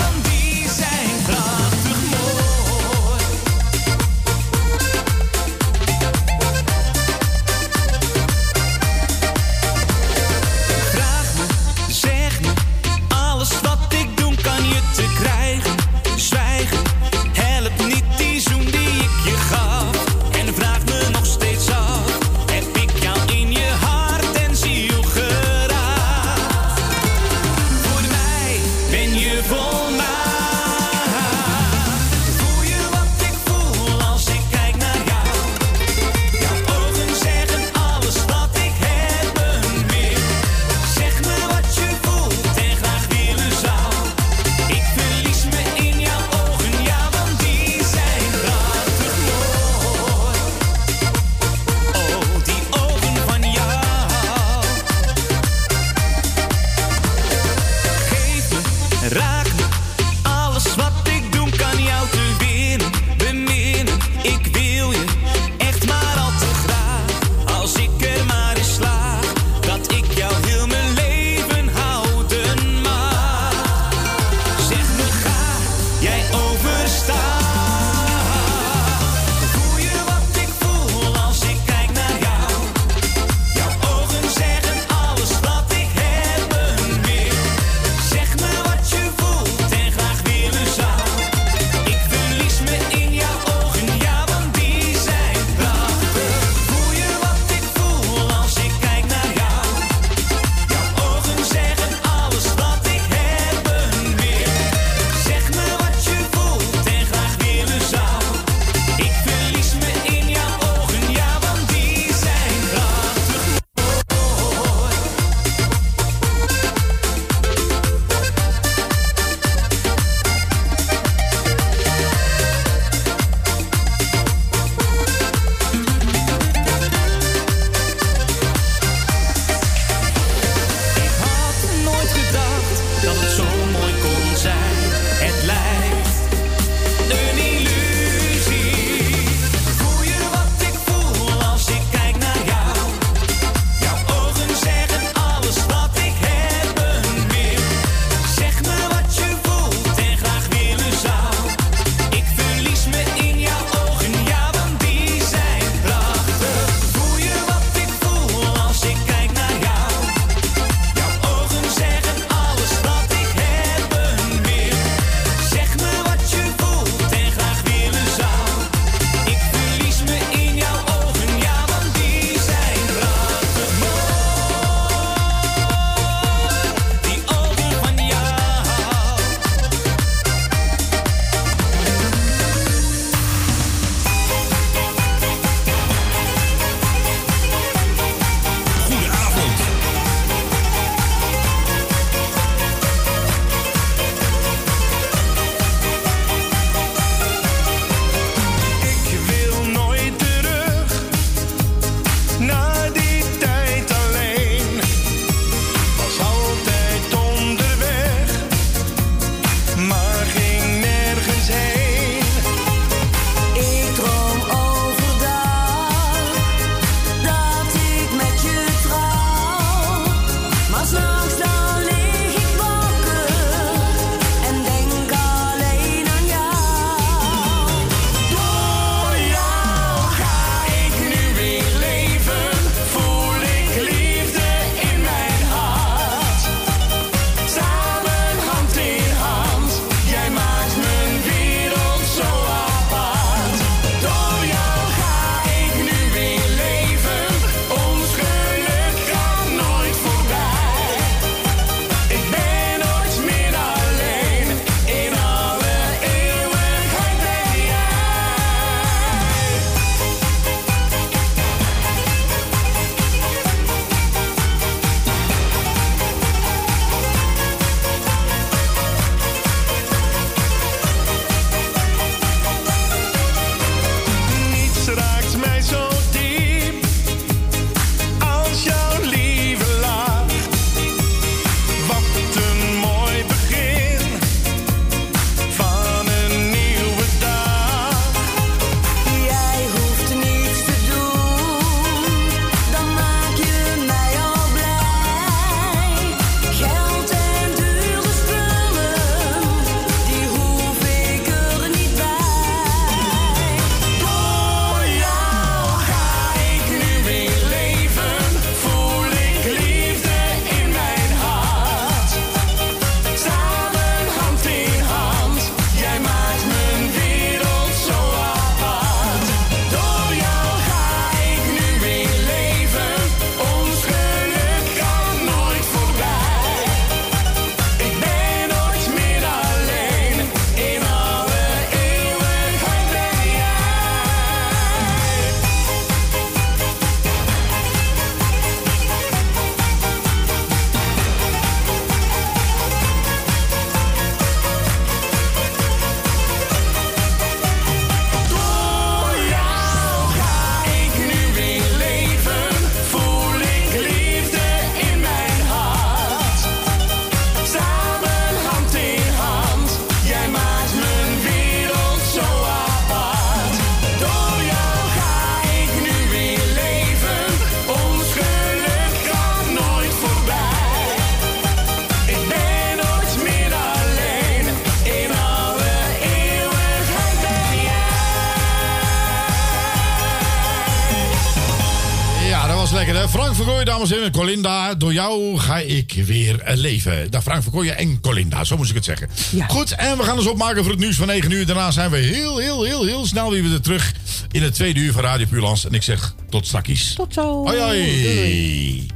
En Colinda. Door jou ga ik weer leven. Daar Frank Verkooyen en Colinda, zo moest ik het zeggen. Goed, en we gaan ons opmaken voor het nieuws van 9 uur. Daarna zijn we heel, heel, heel, heel snel weer weer terug in het tweede uur van Radio Pulans. En ik zeg tot straks. Tot zo. Hoi,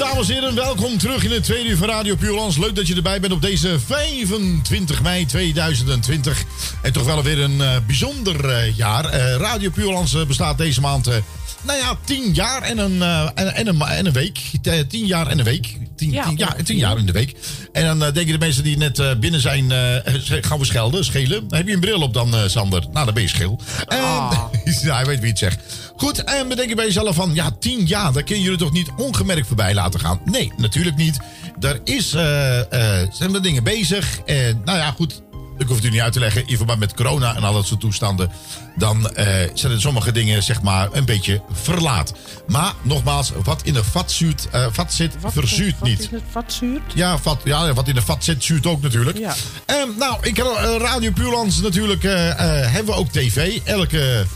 dames en heren, welkom terug in het tweede uur van Radio Purelands. Leuk dat je erbij bent op deze 25 mei 2020. En toch wel weer een eh, bijzonder eh, jaar. Eh, Radio Purelands bestaat deze maand nou ja, tien jaar en een, eh, en, en een, en een week. Tien jaar en een week. Tien, Ja, tien, ja, tien jaar in de week. En dan eh, denken de mensen die net eh, binnen zijn, gaan we schelden, schelen. Dan heb je een bril op dan, Sander. Nou, dan ben je schil. Ja, hij weet wie het zegt. Goed, en dan denk je bij jezelf van, ja, tien jaar, daar kun je jullie toch niet ongemerkt voorbij laten gaan? Nee, natuurlijk niet. Er is, zijn er dingen bezig. En nou ja, goed, ik hoef het u niet uit te leggen. In verband met corona en al dat soort toestanden. Dan eh, zijn er sommige dingen, zeg maar, een beetje verlaat. Maar nogmaals, wat in de vat, zuurt, eh, vat zit, verzuurt Wat niet. is het vat zuurt? Ja, vat, ja, wat in de vat zit, zuurt ook natuurlijk. Ja. Ehm, nou, ik heb eh, Radio Puurlands natuurlijk. eh, hebben we ook tv. Elke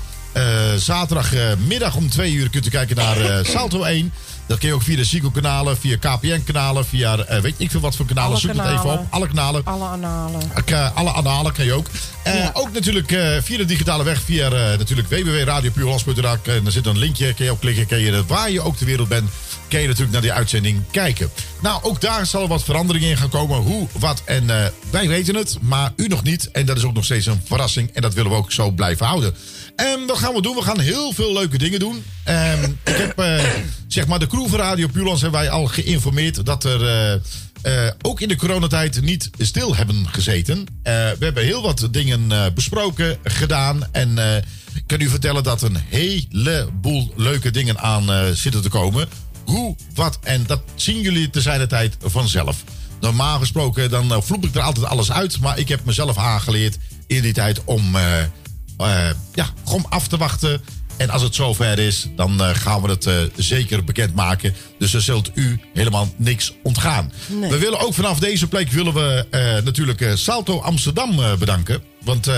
zaterdagmiddag om twee uur kunt u kijken naar Salto 1. Dat kun je ook via de Ziggo-kanalen, via KPN-kanalen, via eh, weet ik veel wat voor kanalen. Alle Zoek het even kanalen. op. Alle kanalen. Alle analen. Eh, alle analen kan je ook. Eh, Ook natuurlijk via de digitale weg, via natuurlijk www.radiopuurlands.nl. En er zit een linkje, kan je op klikken. Kan je, waar je ook ter wereld bent, kan je natuurlijk naar die uitzending kijken. Nou, ook daar zal wat verandering in gaan komen. Hoe, wat en eh, wij weten het, maar u nog niet. En dat is ook nog steeds een verrassing. En dat willen we ook zo blijven houden. En wat gaan we doen? We gaan heel veel leuke dingen doen. Ehm, ik heb, eh, zeg maar, de crew van Radio Puurlands hebben wij al geïnformeerd dat er... eh, ook in de coronatijd niet stil hebben gezeten. We hebben heel wat dingen besproken, gedaan. En ik kan u vertellen dat een heleboel leuke dingen aan zitten te komen. Hoe, wat en dat zien jullie te zijn de tijd vanzelf. Normaal gesproken dan eh, vloep ik er altijd alles uit. Maar ik heb mezelf aangeleerd in die tijd om eh, eh, ja, gewoon af te wachten. En als het zover is, dan gaan we het eh, zeker bekendmaken. Dus er zult u helemaal niks ontgaan. Nee. We willen ook vanaf deze plek willen we natuurlijk Salto Amsterdam bedanken. Want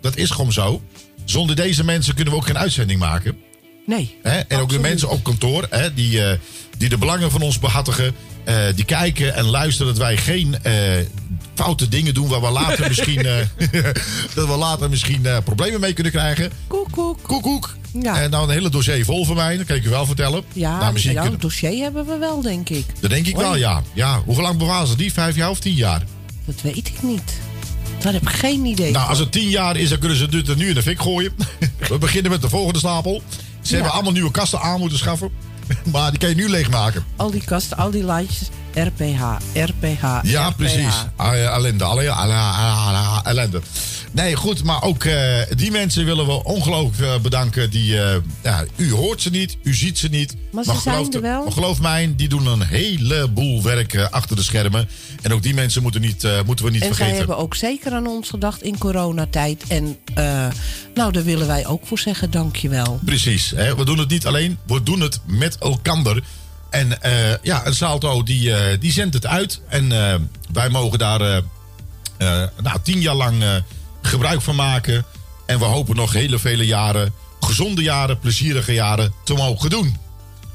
dat is gewoon zo. Zonder deze mensen kunnen we ook geen uitzending maken. Nee. Hè? En ook de mensen op kantoor, hè, die, eh, die de belangen van ons behartigen. eh, die kijken en luisteren dat wij geen eh, foute dingen doen waar we later misschien, dat we later misschien problemen mee kunnen krijgen. Koek, koek. Koek, koek. Ja. En nou een hele dossier vol van mij, dat kan ik u wel vertellen. Ja, nou, misschien ja, kunnen- dossier hebben we wel, denk ik. dat denk ik wel, ja. ja. Hoe lang bewaren ze die? Vijf jaar of tien jaar? Dat weet ik niet. Daar heb ik geen idee Nou, van. als het tien jaar is, dan kunnen ze het er nu in de fik gooien. We beginnen met de volgende stapel. Ze hebben allemaal nieuwe kasten aan moeten schaffen. Maar die kan je nu leegmaken. Al die kasten, al die lijstjes. RPH, RPH, Ja, RPH. precies. Ah, Ellende. Alle, alle, alle- alle- ellende. Nee, goed, maar ook eh, die mensen willen we ongelooflijk eh, bedanken. Die, eh, ja, u hoort ze niet, u ziet ze niet. Maar ze zijn geloof, er wel. maar geloof mij, die doen een heleboel werk achter de schermen. En ook die mensen moeten, niet, moeten we niet En zij vergeten. hebben ook zeker aan ons gedacht in coronatijd. En nou, daar willen wij ook voor zeggen, dankjewel. Precies. Hè? We doen het niet alleen, we doen het met elkander. En ja, een Salto die, die zendt het uit. En wij mogen daar nou, tien jaar lang gebruik van maken. En we hopen nog hele vele jaren, gezonde jaren, plezierige jaren te mogen doen.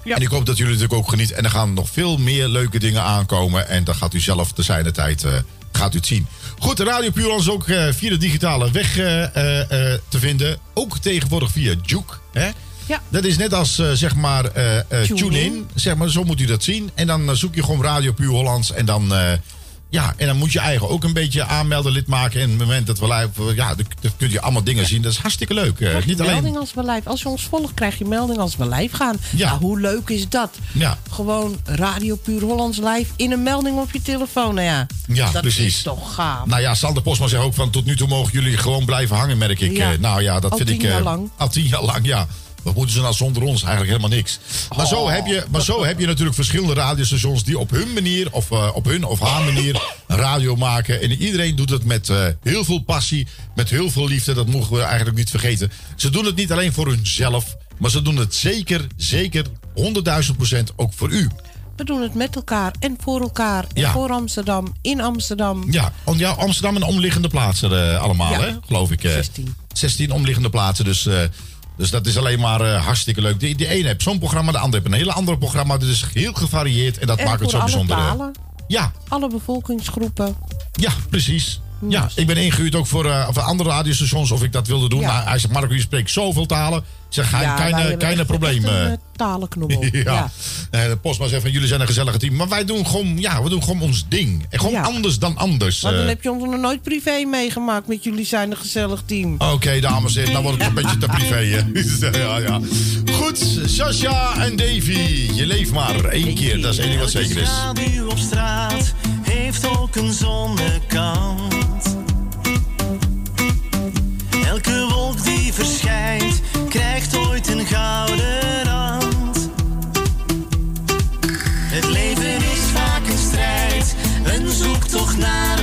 En ik hoop dat jullie natuurlijk ook genieten. En er gaan nog veel meer leuke dingen aankomen. En dan gaat u zelf de tijd eh, gaat u het zien. Goed, Radio Puurland is ook eh, via de digitale weg eh, te vinden. Ook tegenwoordig via Juke. Hè? Ja. Dat is net als, zeg maar, Tune tune-in. in. Zeg maar, zo moet u dat zien. En dan zoek je gewoon Radio Puur Hollands. En dan, ja, en dan moet je eigen ook een beetje aanmelden, lid maken. En op het moment dat we live, ja, dan, kun je allemaal dingen zien. Dat is hartstikke leuk. Eh, niet alleen... melding als we live. Als je ons volgt, krijg je melding als we live gaan. Ja. Nou, hoe leuk is dat? Ja. Gewoon Radio Puur Hollands live in een melding op je telefoon. Nou ja, Ja, dat precies. is toch gaaf. Nou ja, Sander Postma zegt ook van tot nu toe mogen jullie gewoon blijven hangen, merk ik. Ja. Eh, nou ja, dat Al vind tien ik. eh, jaar lang. Al tien jaar lang, ja. Wat moeten ze nou zonder ons? Eigenlijk helemaal niks. Maar, zo, Oh. heb je, maar zo heb je natuurlijk verschillende radiostations die op hun manier, of eh, op hun of haar manier, radio maken. En iedereen doet het met eh, heel veel passie, met heel veel liefde. Dat mogen we eigenlijk niet vergeten. Ze doen het niet alleen voor hunzelf, maar ze doen het zeker, zeker 100.000 procent ook voor u. We doen het met elkaar en voor elkaar. En Ja. voor Amsterdam, in Amsterdam. Ja, ja Amsterdam en omliggende plaatsen eh, allemaal, Ja. hè? geloof ik. eh. 16. 16 omliggende plaatsen, dus, eh, dus dat is alleen maar eh, hartstikke leuk. De, de ene heeft zo'n programma, de andere heeft een hele andere programma. Dus het is heel gevarieerd en dat en maakt het zo bijzonder. eh. talen. Ja, Alle bevolkingsgroepen. ja, precies. Ja, ik ben ingehuurd ook voor, eh, voor andere radiostations of ik dat wilde doen. Ja. Maar hij zegt, Marco, je spreekt zoveel talen. Ik zeg, geen, Ja, keine, keine probleem. een, eh. eh, betalen knobbel. Ja. De Postma zegt van jullie zijn een gezellige team. Maar wij doen gewoon, ja, we doen gewoon ons ding. En gewoon Ja. anders dan anders. Maar dan heb je ons nog nooit privé meegemaakt met jullie zijn een gezellig team. Oké, dames en heren, nou wordt het een beetje te privé, hè? ja, ja. Goed, Sasha en Davy, je leeft maar één keer. Dat is één ding wat zeker is. schaduw op straat heeft ook een zonnekant. Elke wolk die verschijnt, krijgt ooit een gouden rand. Het leven is vaak een strijd, een zoektocht naar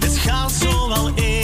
het gaat zo al eeuwenlang.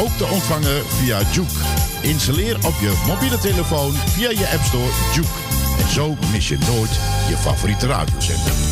Ook te ontvangen via Juke. Installeer op je mobiele telefoon via je App Store Juke. En zo mis je nooit je favoriete radiozender.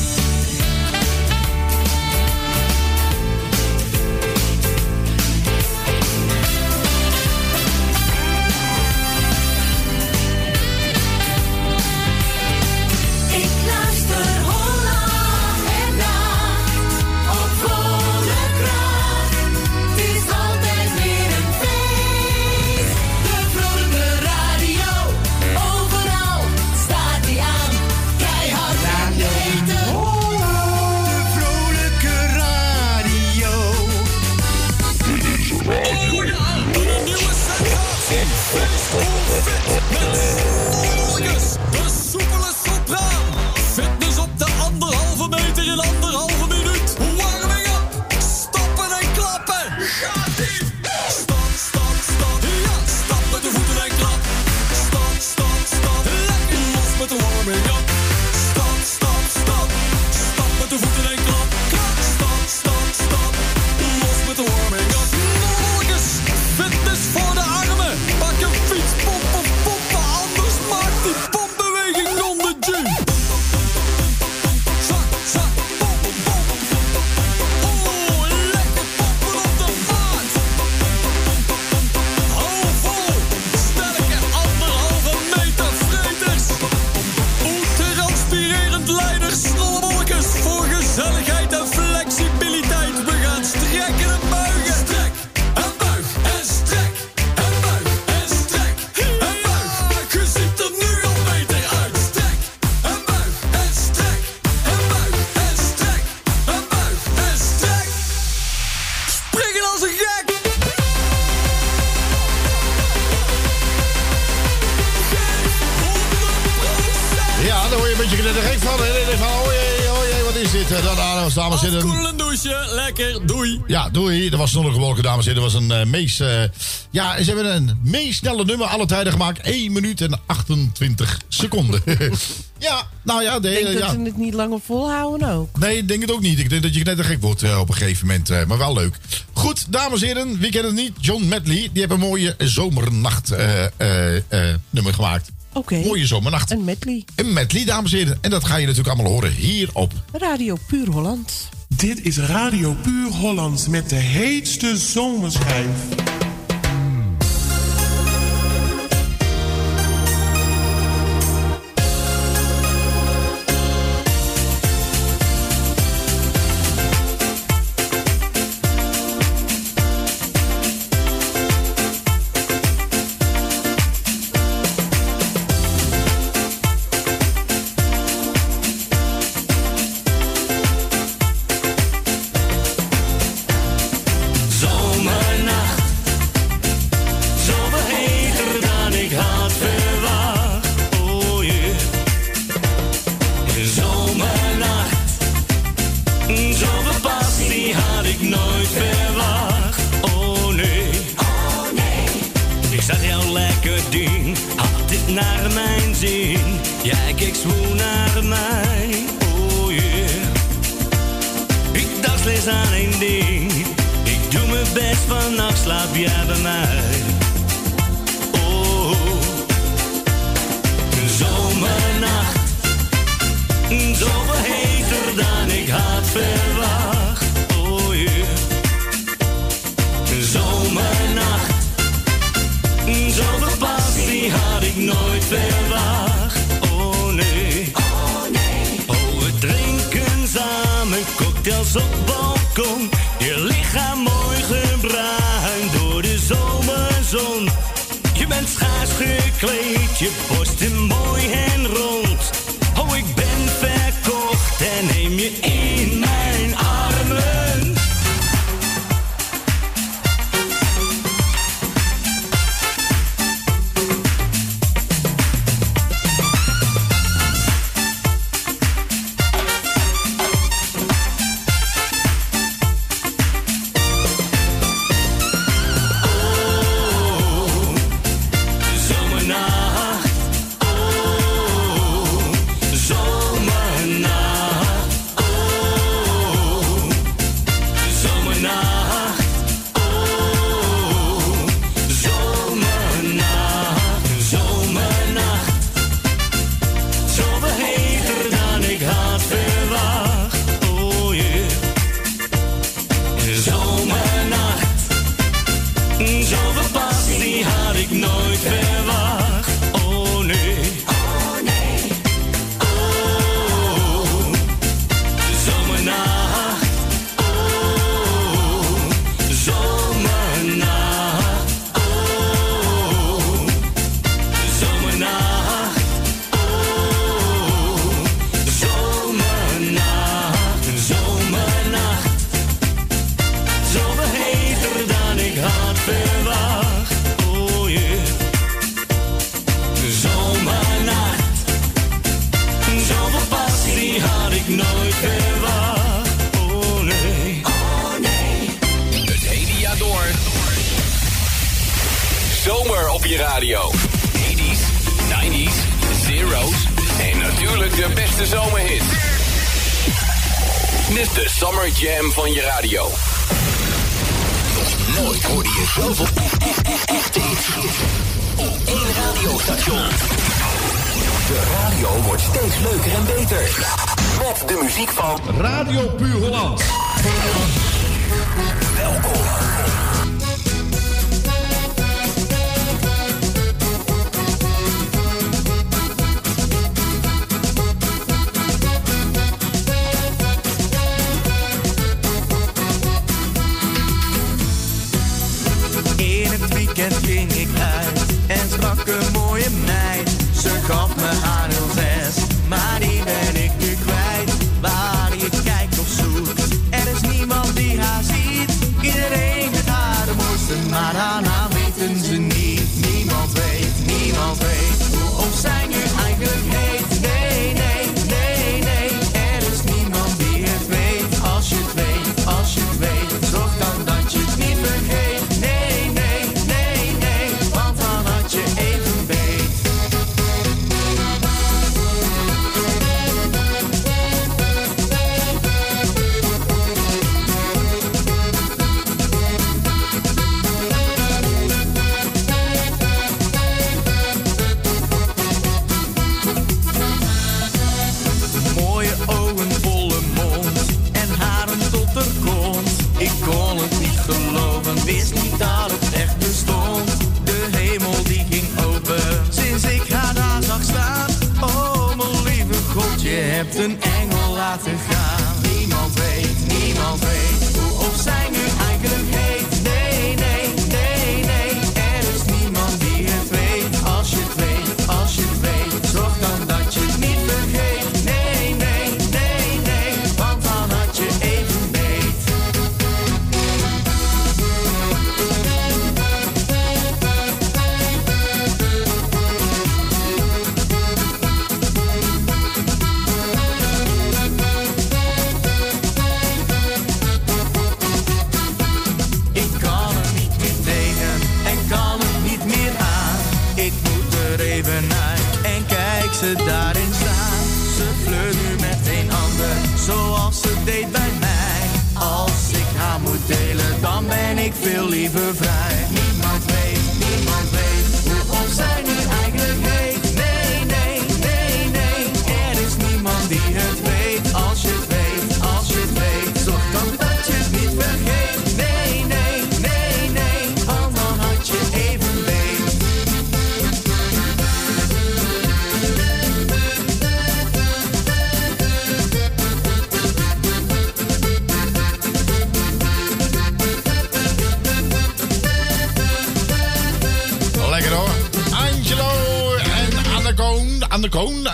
Ja, doei. Dat was zonnige wolken, dames en heren. Dat was een eh meest... eh, ja, ze hebben een meest snelle nummer alle tijden gemaakt. 1 minuut en 28 seconden. ja, nou ja. De, Ik denk dat ze het niet langer volhouden ook. Nee, ik denk het ook niet. Ik denk dat je net een gek wordt eh, op een gegeven moment. maar wel leuk. Goed, dames en heren. Wie kent het niet? John Medley. Die heeft een mooie zomernacht nummer gemaakt. Oké. Mooie zomernacht. Een medley. Een medley, dames en heren. En dat ga je natuurlijk allemaal horen hier op Radio Puur Holland. Dit is Radio Puur Hollands met de heetste zomerschijf. De beste zomerhits. Dit is de Summer Jam van je radio. Nog nooit hoorde je zoveel echte hits op één radiostation. De radio wordt steeds leuker en beter. Met de muziek van Radio Puur Holland. Welkom.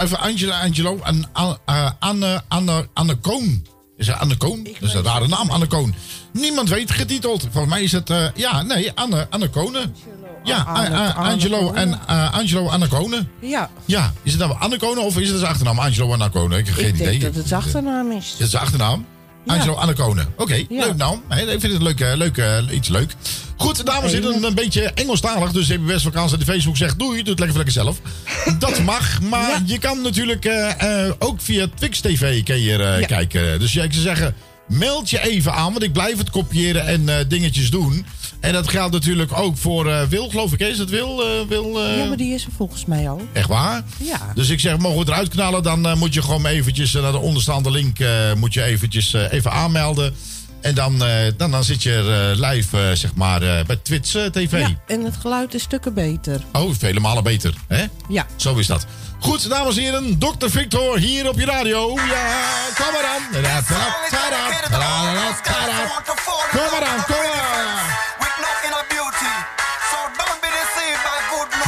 Even Angela, Angelo en Anne, eh, Anne, Anne, Anne Koon. Is het Anne Koon? Dat is een rare naam, Anne Koon. Niemand weet getiteld. Volgens mij is het... eh, ja, nee, Anne, Anne Konen. Ja, eh, eh, Angelo en eh, Angelo Anne Konen. Ja, Ja, is het nou Anne Konen of is het zijn achternaam? Angelo Anne Konen? Ik heb geen ik idee. denk dat het zijn achternaam is. Dit is de achternaam? Angelo Annekonen. Oké, leuk naam. Ik vind het leuk, eh, leuk, eh, iets leuk. Goed, dames en heren, een beetje Engelstalig. Dus hebben best vakantie aan de Facebook zegt doei, doe het lekker voor lekker zelf. Dat mag, maar je kan natuurlijk eh, eh, ook via Twix TV kun je, eh, kijken. Dus ja, ik zou zeggen, meld je even aan, want ik blijf het kopiëren en dingetjes doen. En dat geldt natuurlijk ook voor Wil, geloof ik. Is dat Wil? Wil Ja, maar die is er volgens mij al. Echt waar? Ja. Dus ik zeg, mogen we het eruit knallen? Dan moet je gewoon eventjes naar de onderstaande link moet je eventjes even aanmelden. En dan, eh, dan, dan zit je er eh, live, eh, zeg maar, eh, bij Twits eh, TV. Ja, en het geluid is stukken beter. Oh, vele malen beter, hè? Ja. Zo is dat. Goed, dames en heren, Dr. Victor hier op je radio. Ja, kom maar aan. Kom maar aan, kom maar.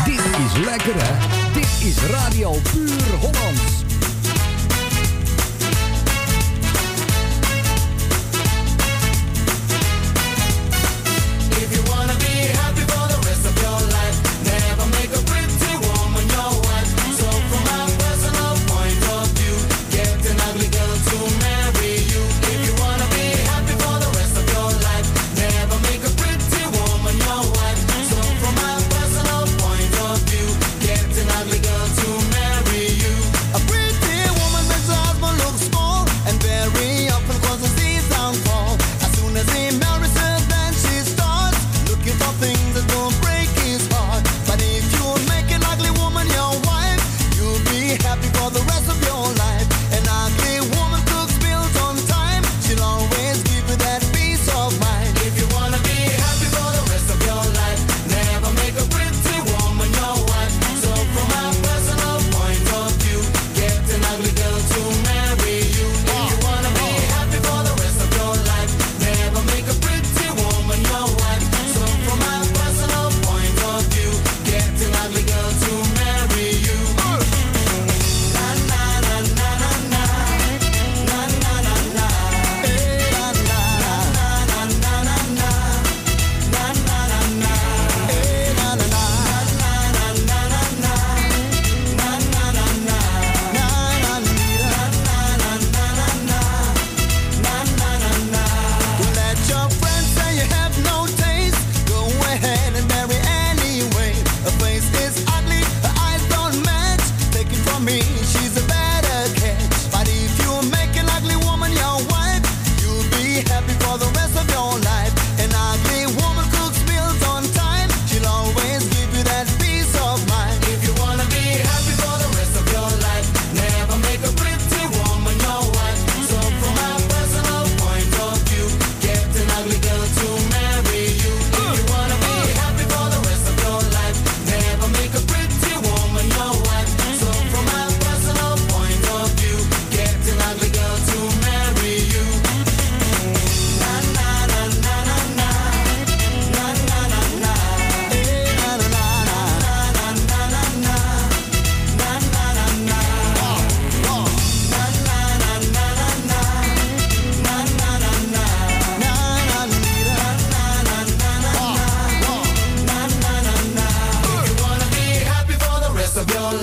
Dit is lekker hè? Dit is Radio Puur Hollands.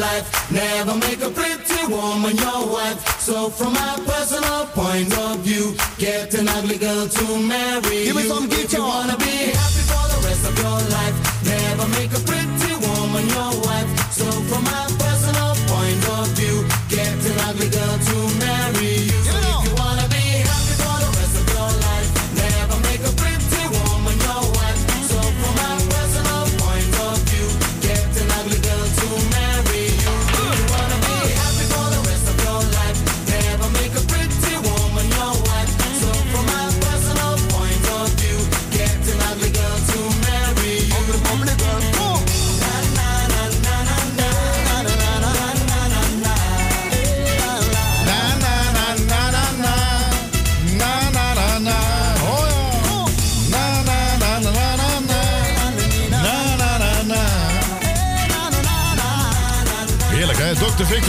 Life. Never make a pretty woman your wife. So from my personal point of view, get an ugly girl to marry Give me you. some If you wanna be happy for the rest of your life, never make a pretty woman your wife. So from my personal point of view, get an ugly girl to marry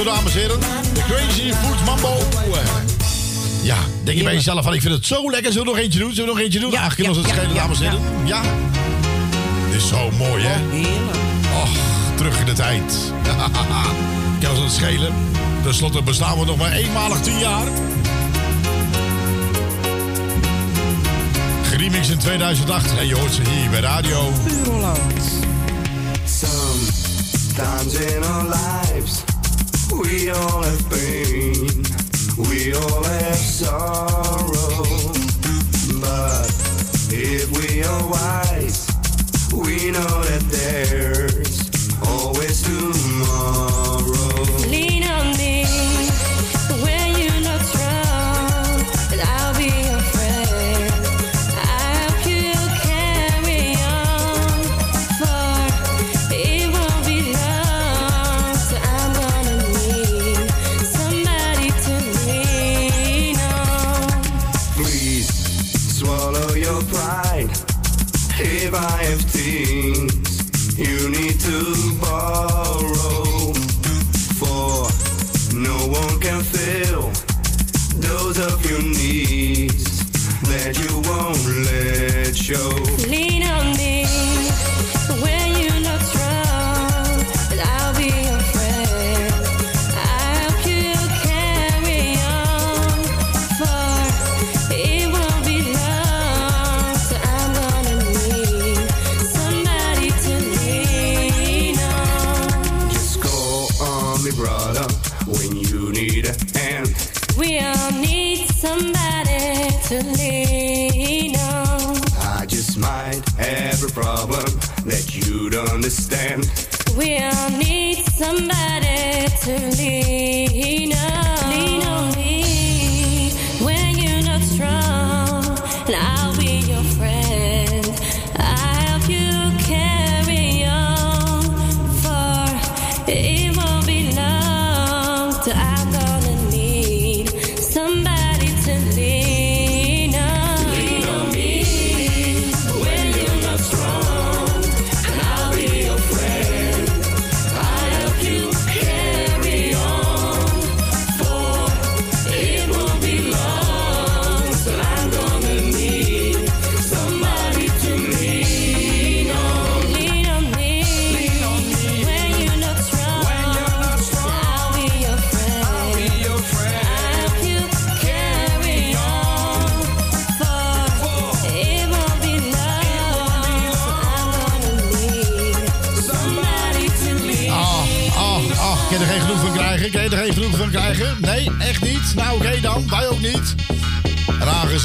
dames en heren. De Crazy Food Mambo. Ja, denk je bij jezelf van, ik vind het zo lekker. Zullen we nog eentje doen? Zullen we nog eentje doen? Ach, kunnen we het schelen, dames en heren? Ja. Dit is zo mooi hè. Heerlijk. Och, terug in de tijd. Kan ons het schelen. Ten slotte bestaan we nog maar eenmalig tien jaar. Geremix in 2008 en je hoort ze hier bij Radio. Puur. Sometimes in our lives, we all have pain, we all have sorrow. But if we are wise, we know that there's always tomorrow.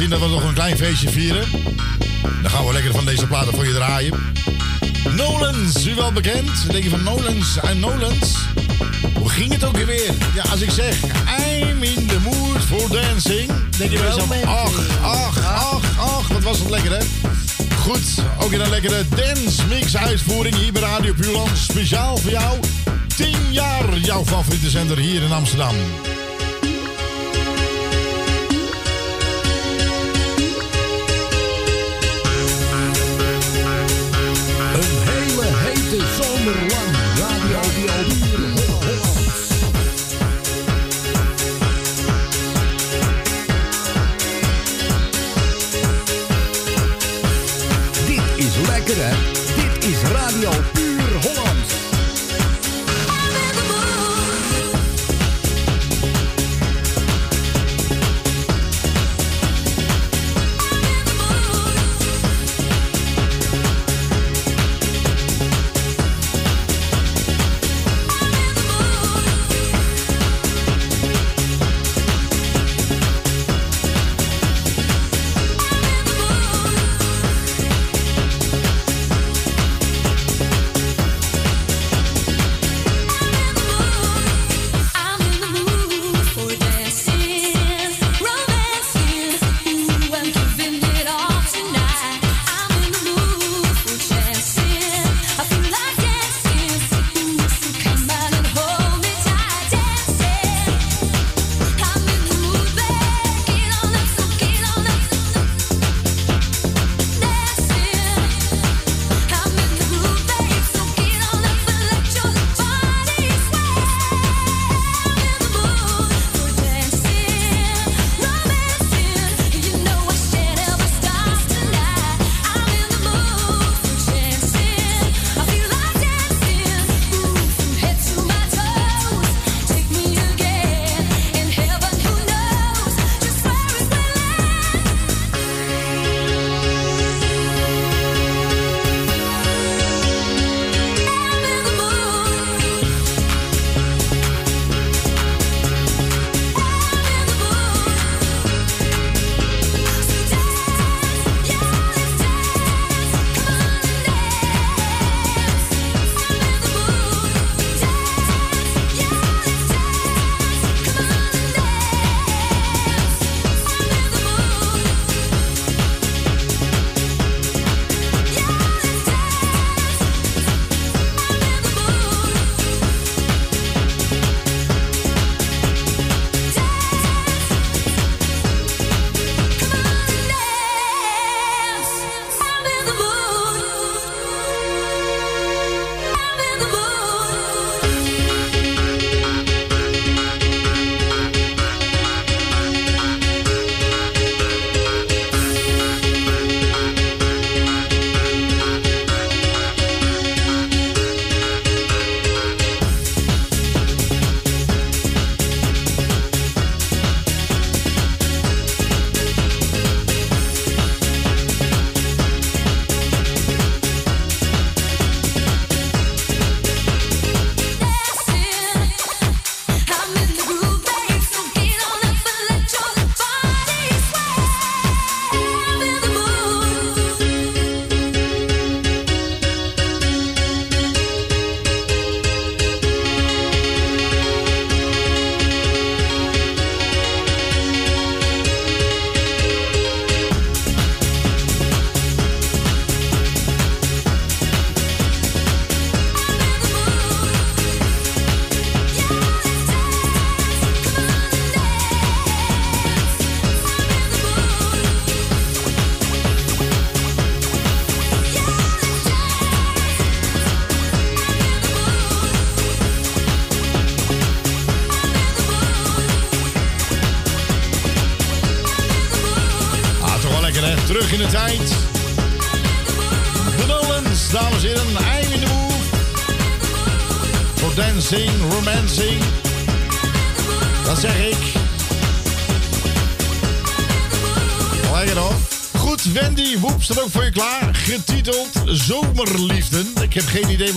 Aangezien dat we nog een klein feestje vieren, dan gaan we lekker van deze platen voor je draaien. Nolans, u wel bekend? Dan denk je van Nolans en Nolans? Hoe ging het ook weer? Ja, als ik zeg, I'm in the mood for dancing. Denk je bij jezelf, ach, ach, ach, ach, wat was het lekker hè? Goed, ook in een lekkere dance mix uitvoering hier bij Radio Puurland. Speciaal voor jou. 10 jaar jouw favoriete zender hier in Amsterdam. number one.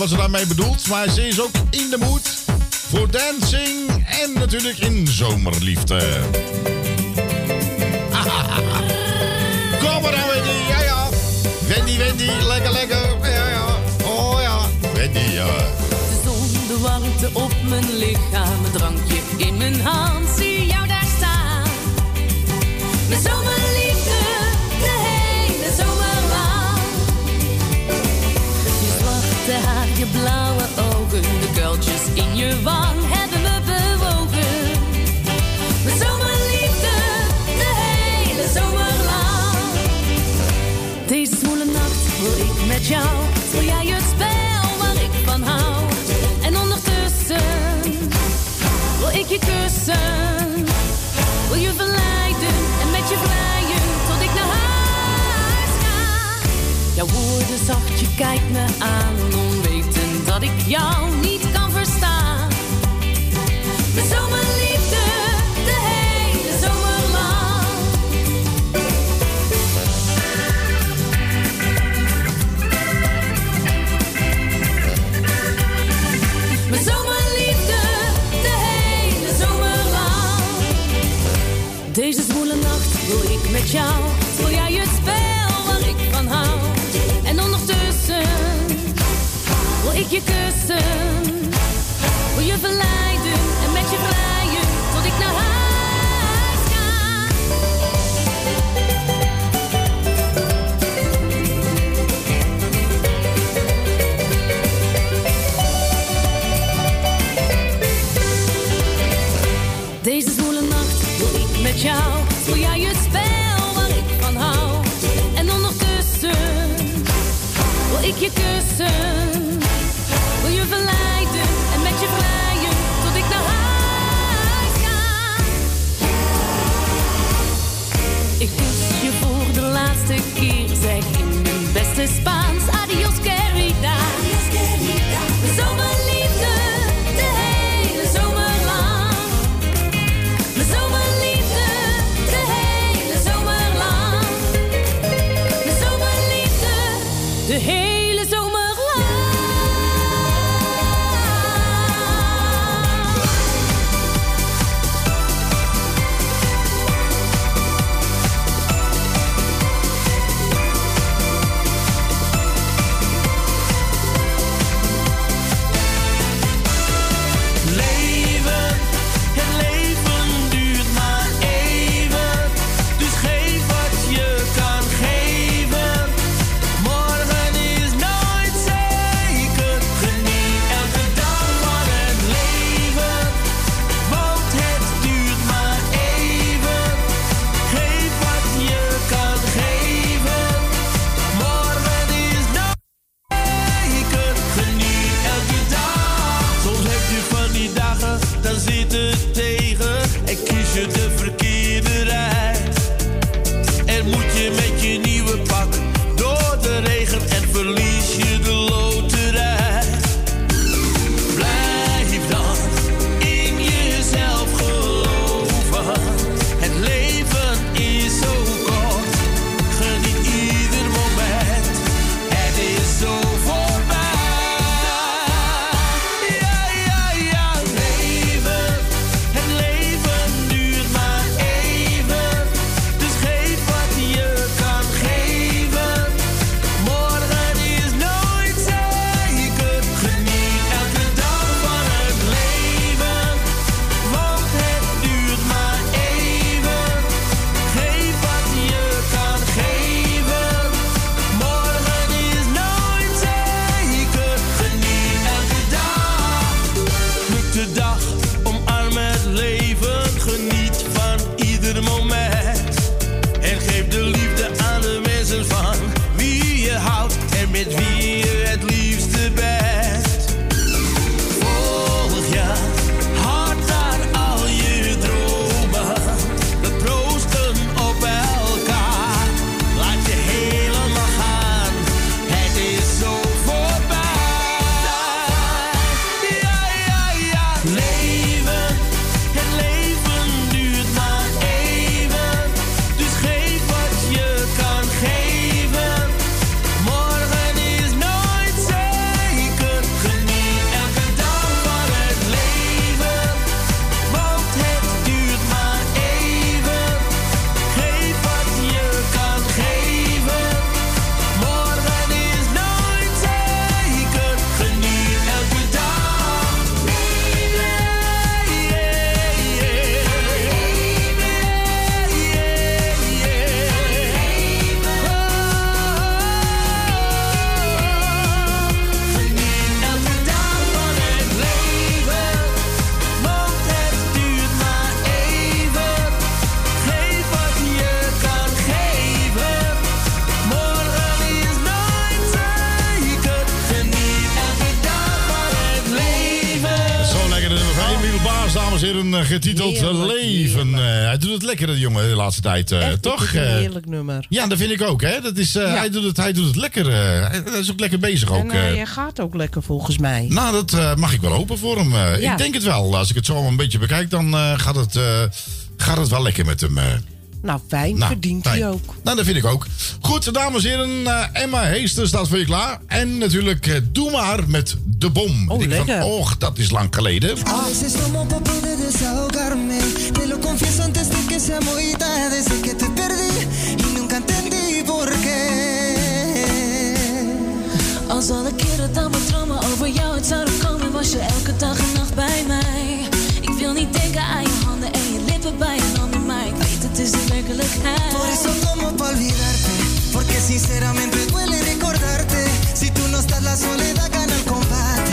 Wat ze daarmee bedoelt. Maar ze is ook in de mood voor dancing. En natuurlijk in zomerliefde. Kom maar dan, Wendy. Ja, ja. Wendy, Wendy. Lekker, lekker. Ja, ja. Oh ja. Wendy, ja. De zon, de warmte op mijn lichaam, een drankje in mijn hand, met jij het spel waar ik van hou. En ondertussen wil ik je kussen, wil je verleiden en met je vrijen tot ik naar huis ga. Jouw woorden zacht, je kijkt me aan, onwetend dat ik jou niet met jou. Jij het spel waar ik van hou? En ondertussen wil ik je kussen. Wil je verleiden en met je vrijen tot ik naar huis ga. Deze zwoele nacht wil ik met jou. Wil jij het spel ik je kussen. Wil je verleiden en met je vrijen tot ik naar huis ga. Ik kus je voor de laatste keer, zeg getiteld Heerlijk, Leven. Eh, hij doet het lekker, de jongen, de laatste tijd. eh, Echt, toch? Een Eh, heerlijk nummer. ja, dat vind ik ook, hè. Dat is, hij, doet het, hij doet het lekker. hij is ook lekker bezig ook. en hij gaat ook lekker volgens mij. Nou, dat mag ik wel hopen voor hem. Ja. Ik denk het wel. Als ik het zo een beetje bekijk, dan gaat, het, gaat het wel lekker met hem. Nou, fijn. Nou, verdient hij ook. Nou, dat vind ik ook. Goed, dames en heren. eh, Emma Heester staat voor je klaar. En natuurlijk, eh, doe maar met de bom. Oh, ik van, och, dat is lang geleden. Als alle keren dat mijn dromen over jou uit zouden komen, was je elke dag en nacht bij mij. Ik wil niet denken aan je handen en je lippen bij ik weet het is de werkelijkheid. Por eso tomo pa olvidarte. Porque sinceramente duele recordarte. Si tú no estás, la soledad gana el combate.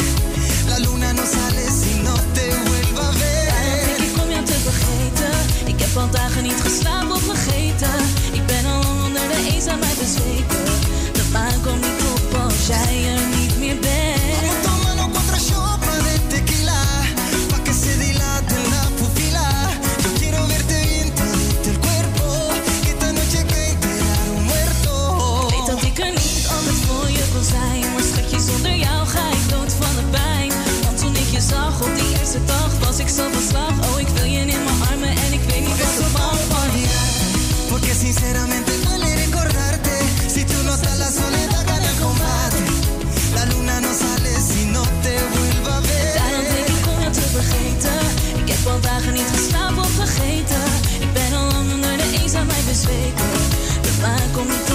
La luna no sale si no te vuelva a Daarom denk ver. ik om jou te vergeten. Ik heb al dagen niet geslapen of vergeten. Eerste dag, was ik zo van slag. Oh, ik wil je in mijn armen en ik weet niet wat ik mag van je. Porque sinceramente duele recordarte. Si tú no estás, la soledad gana combate. La luna no sale si no te vuelva a Daarom denk ver. ik om jou te vergeten. Ik heb al dagen niet geslapen of vergeten. Ik ben al lang onder de eenzaamheid bezweken. De maan komt niet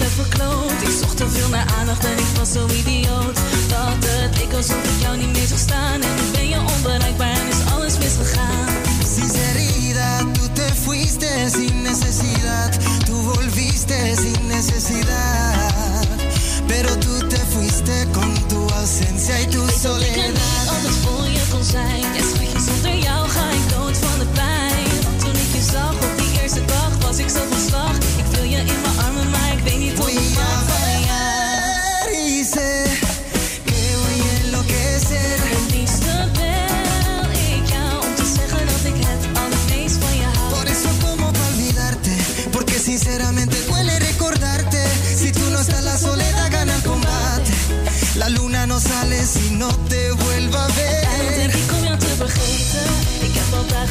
ik verkloot. Ik zocht te veel naar aandacht en ik was zo idioot. Dat het leek alsof ik jou niet meer zag staan. En nu ben je onbereikbaar en is alles misgegaan. Sinceridad, tú te fuiste sin necesidad. Tú volviste sin necesidad. Pero tú te fuiste con tu ausencia y tu Ik dat ik soledad. niet altijd voor je kon zijn. Ja, schatje, zonder jou ga ik dood van de pijn. Want toen ik je zag op die eerste dag, was ik zo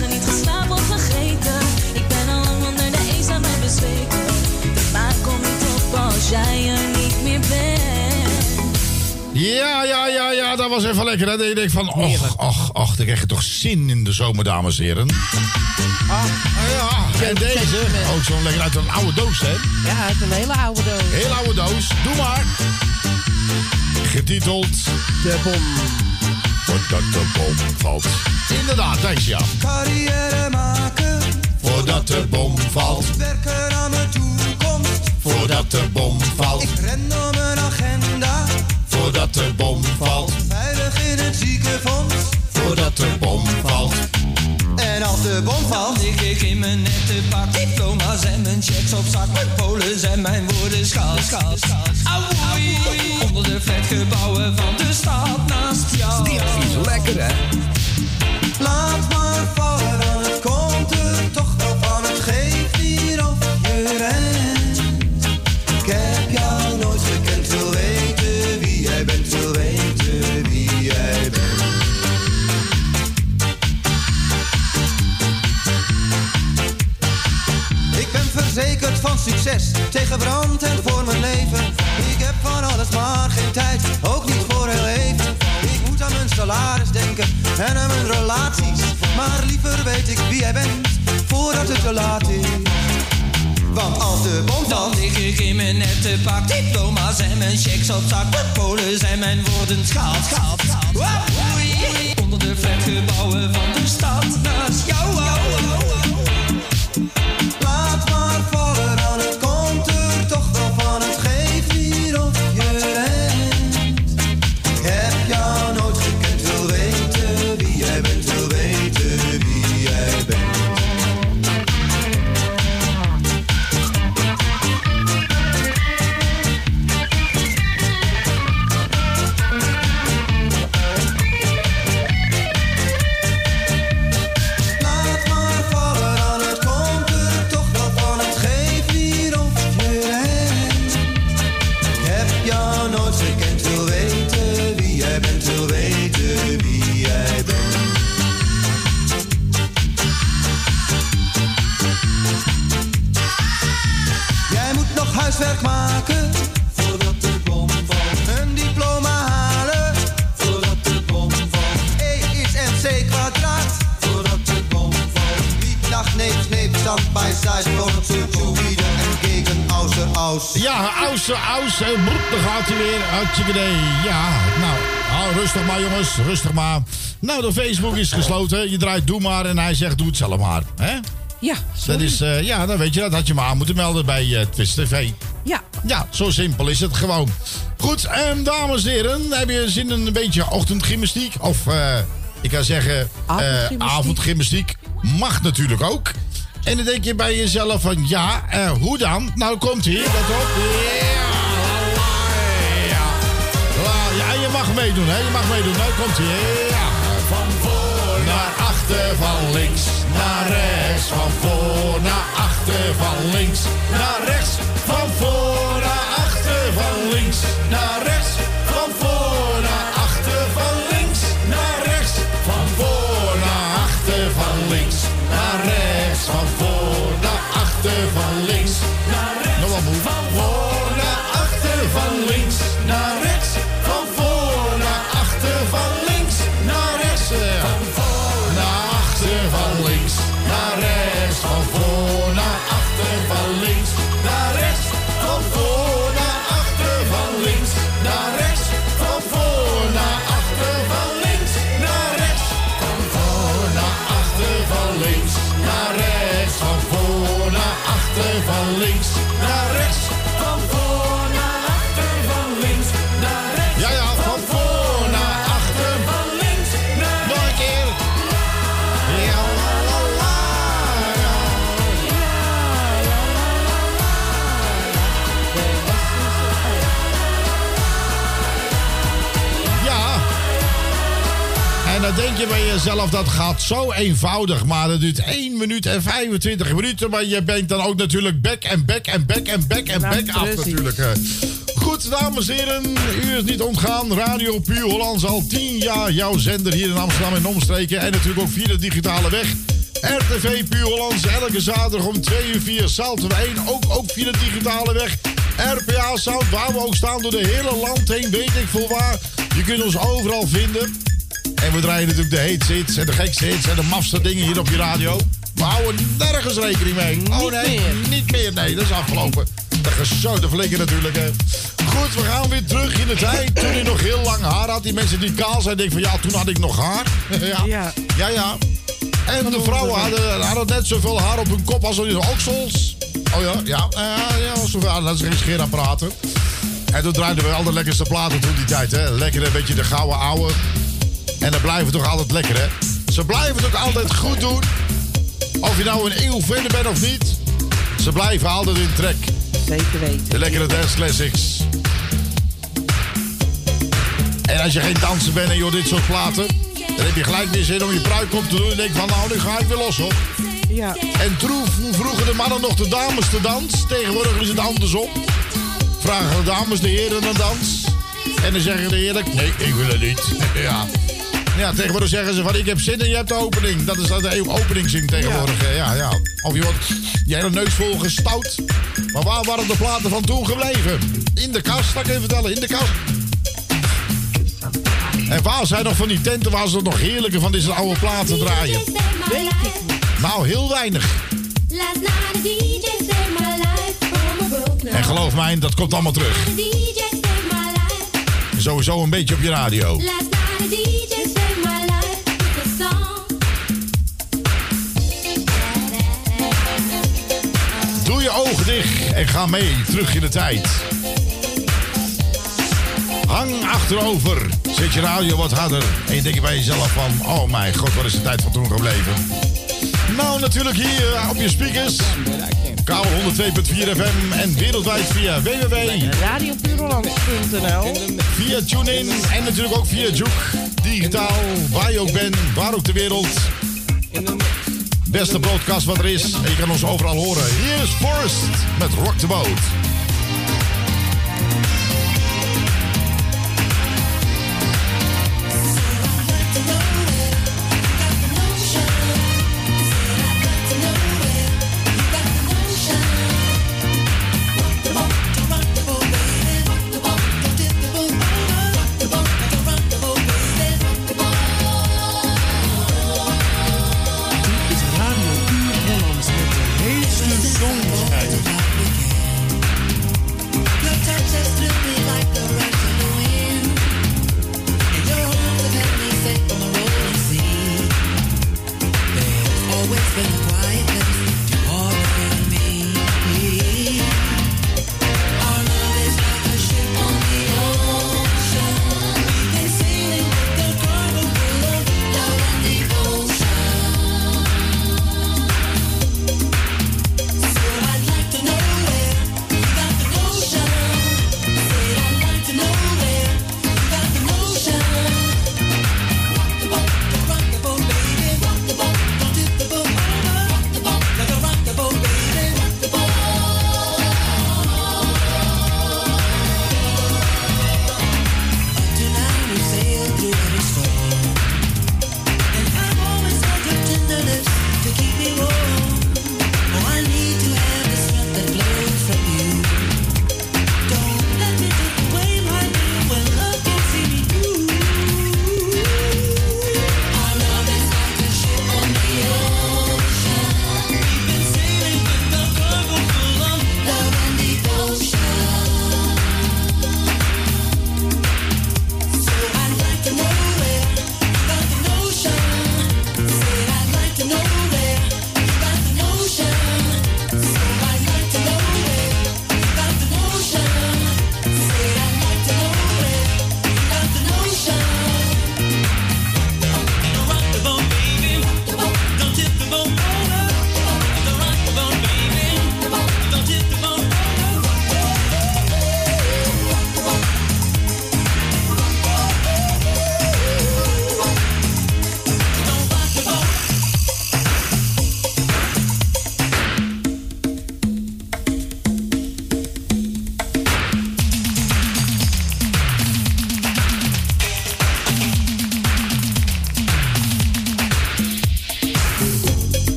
dagen niet geslapen of vergeten. Ik ben al lang onder de eenzaamheid bezweken. De maan komt niet op als jij er niet meer bent. Ja, ja, ja, ja, dat was even lekker. Hè? Dat je denkt van, och, och, och, dan krijg je toch zin in de zomer, dames en heren. Ah, ja, en deze, ook zo'n lekker uit een oude doos, hè? Ja, uit een hele oude doos. Heel oude doos, doe maar. Getiteld... De bom. Voordat de bom valt. Inderdaad, ja. Carrière maken, Voordat de bom valt. werken aan mijn toekomst. Voordat de bom valt. Ik ren door mijn agenda, Voordat de bom valt. veilig in het ziekenfonds. Voordat de bom valt. En als de bom valt, lig ik in mijn en mijn checks op zak. Mijn polen en mijn woorden schaal, schaal, schaal. Onder de flatgebouwen van de stad naast jou. Dit is lekker, hè? laat maar vallen, dan het komt er toch wel van. Het geeft hier of je rent. Succes, tegen brand en voor mijn leven. Ik heb van alles maar geen tijd, ook niet voor heel even. Ik moet aan mijn salaris denken en aan mijn relaties. Maar liever weet ik wie jij bent, voordat het te laat is. Want als de bom Dan lig ik in mijn nette pak diploma's en mijn checks op zak. Mijn polen en mijn woorden schaal, schaal, schaal. Auwoei, onder de flatgebouwen van de stad naast jou. laat maar jongens, rustig maar. Nou, de Facebook is gesloten. Je draait doe maar en hij zegt doe het zelf maar. Hè? Ja, Dat is, eh, ja, dan weet je, dat had je maar aan moeten melden bij eh Twist TV. Ja. Ja, zo simpel is het gewoon. Goed, ehm, dames en heren, heb je zin in een beetje ochtendgymnastiek? Of, eh, ik kan zeggen, Avondgymnastiek. avondgymnastiek. Mag natuurlijk ook. En dan denk je bij jezelf van, ja, hoe dan? Nou, komt hier, let op. Ja, mag meedoen, hè? Je mag meedoen. Nou, komt hier. Ja. Van voor naar achter, van links naar rechts. Van voor naar achter, van links naar rechts. Van voor naar achter, van links naar rechts. Van voor naar achter, van links naar rechts. Van voor naar achter, van links naar rechts. Van voor naar achter, van links naar rechts. Van voor naar achter, van links naar rechts. Denk je bij jezelf, dat gaat zo eenvoudig. Maar dat duurt 1 minuut en 25 minuten. Maar je bent dan ook natuurlijk back en back en back en back en back af natuurlijk. Goed, dames en heren. U is niet ontgaan. Radio Puur Hollands al 10 jaar jouw zender hier in Amsterdam en omstreken. En natuurlijk ook via de digitale weg. RTV Puur Hollands elke zaterdag om 2 uur 4. Salten we 1 ook, ook via de digitale weg. RPA Sound, waar we ook staan door de hele land heen, weet ik veel waar. Je kunt ons overal vinden. En we draaien natuurlijk de hate hits en de gekste hits en de mafste dingen hier op je radio. We houden nergens rekening mee. oh nee, niet meer. Nee, dat is afgelopen. De gezoute flikker natuurlijk. Hè. Goed, we gaan weer terug in de tijd. Toen hij nog heel lang haar had. Die mensen die kaal zijn, denken van ja, toen had ik nog haar. ja. Ja. ja, ja. En de vrouwen hadden, hadden net zoveel haar op hun kop als op hun oksels. Oh ja, ja. Uh, ja zoveel, dat is geen scheerapparaten. En toen draaiden we al de lekkerste platen toen die tijd. Hè. Lekker een beetje de gouden ouwe. En dat blijven toch altijd lekker, hè? Ze blijven toch altijd goed doen. Of je nou een eeuw verder bent of niet. Ze blijven altijd in trek. Zeker weten. De lekkere dance classics. En als je geen danser bent en je hoort dit soort platen... dan heb je gelijk weer zin om je pruik op te doen... en denk van, nou, nu ga ik weer los, hoor. Ja. En troef vroegen de mannen nog de dames te dans. Tegenwoordig is het andersom. Vragen de dames de heren een dans. En dan zeggen de heren, nee, ik wil het niet. Ja. Ja, tegenwoordig zeggen ze van ik heb zin en je hebt de opening. Dat is de openingszin tegenwoordig. Ja. ja, ja. Of je wordt je hele neus vol gestout. Maar waar waren de platen van toen gebleven? In de kast, dat kan je vertellen. In de kast. En waar zijn nog van die tenten waar ze nog heerlijke van deze oude platen draaien? Ik. Nou, heel weinig. En geloof mij, dat komt allemaal terug. Sowieso een beetje op je radio. Ogen dicht en ga mee terug in de tijd. Hang achterover. Zet je radio wat harder. En je denkt bij jezelf van... Oh mijn god, wat is de tijd van toen gebleven? Nou, natuurlijk hier op je speakers. Kabel 102.4 FM en wereldwijd via www. Radiopuurhollands.nl Via TuneIn en natuurlijk ook via Juke. Digitaal, waar je ook bent, waar ook ter wereld. Beste broadcast wat er is. En je kan ons overal horen. Hier is Forrest met Rock the Boat.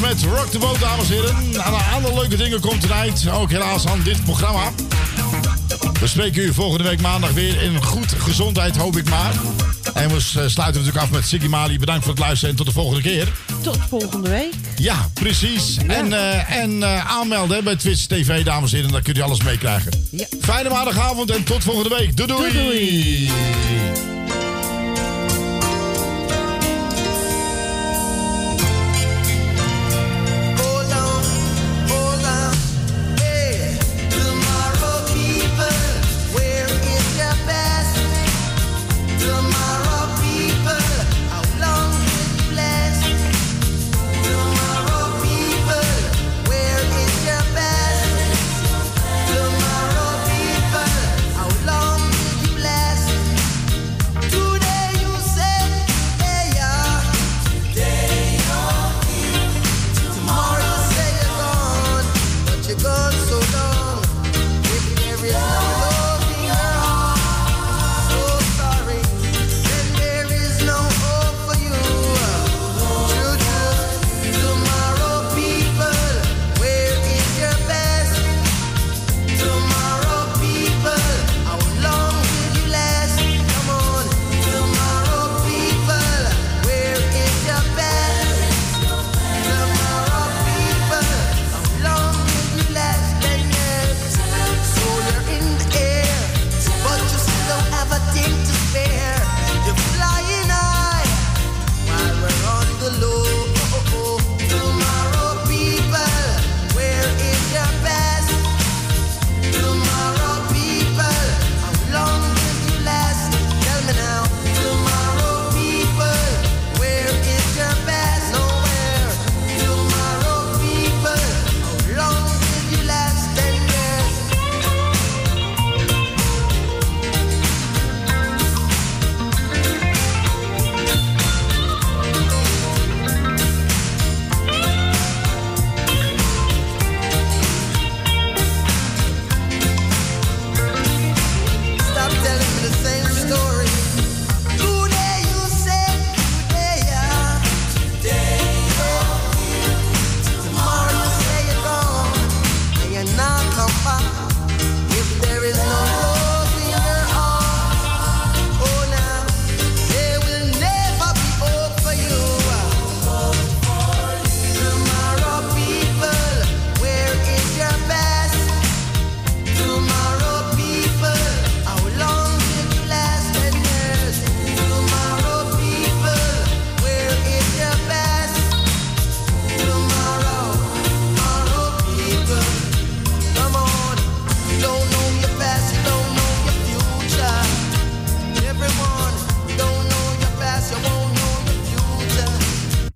Met Rock the Boat, dames en heren. Aan een leuke dingen komt eruit. Ook helaas aan dit programma. We spreken u volgende week maandag weer in goed gezondheid, hoop ik maar. En we eh, sluiten natuurlijk af met Siggy Mali. Bedankt voor het luisteren en tot de volgende keer. Tot volgende week. Ja, precies. En, eh, en eh, aanmelden bij Twitch TV, dames en heren. Dan kunt u alles meekrijgen. Ja. Fijne maandagavond en tot volgende week. doei, doei.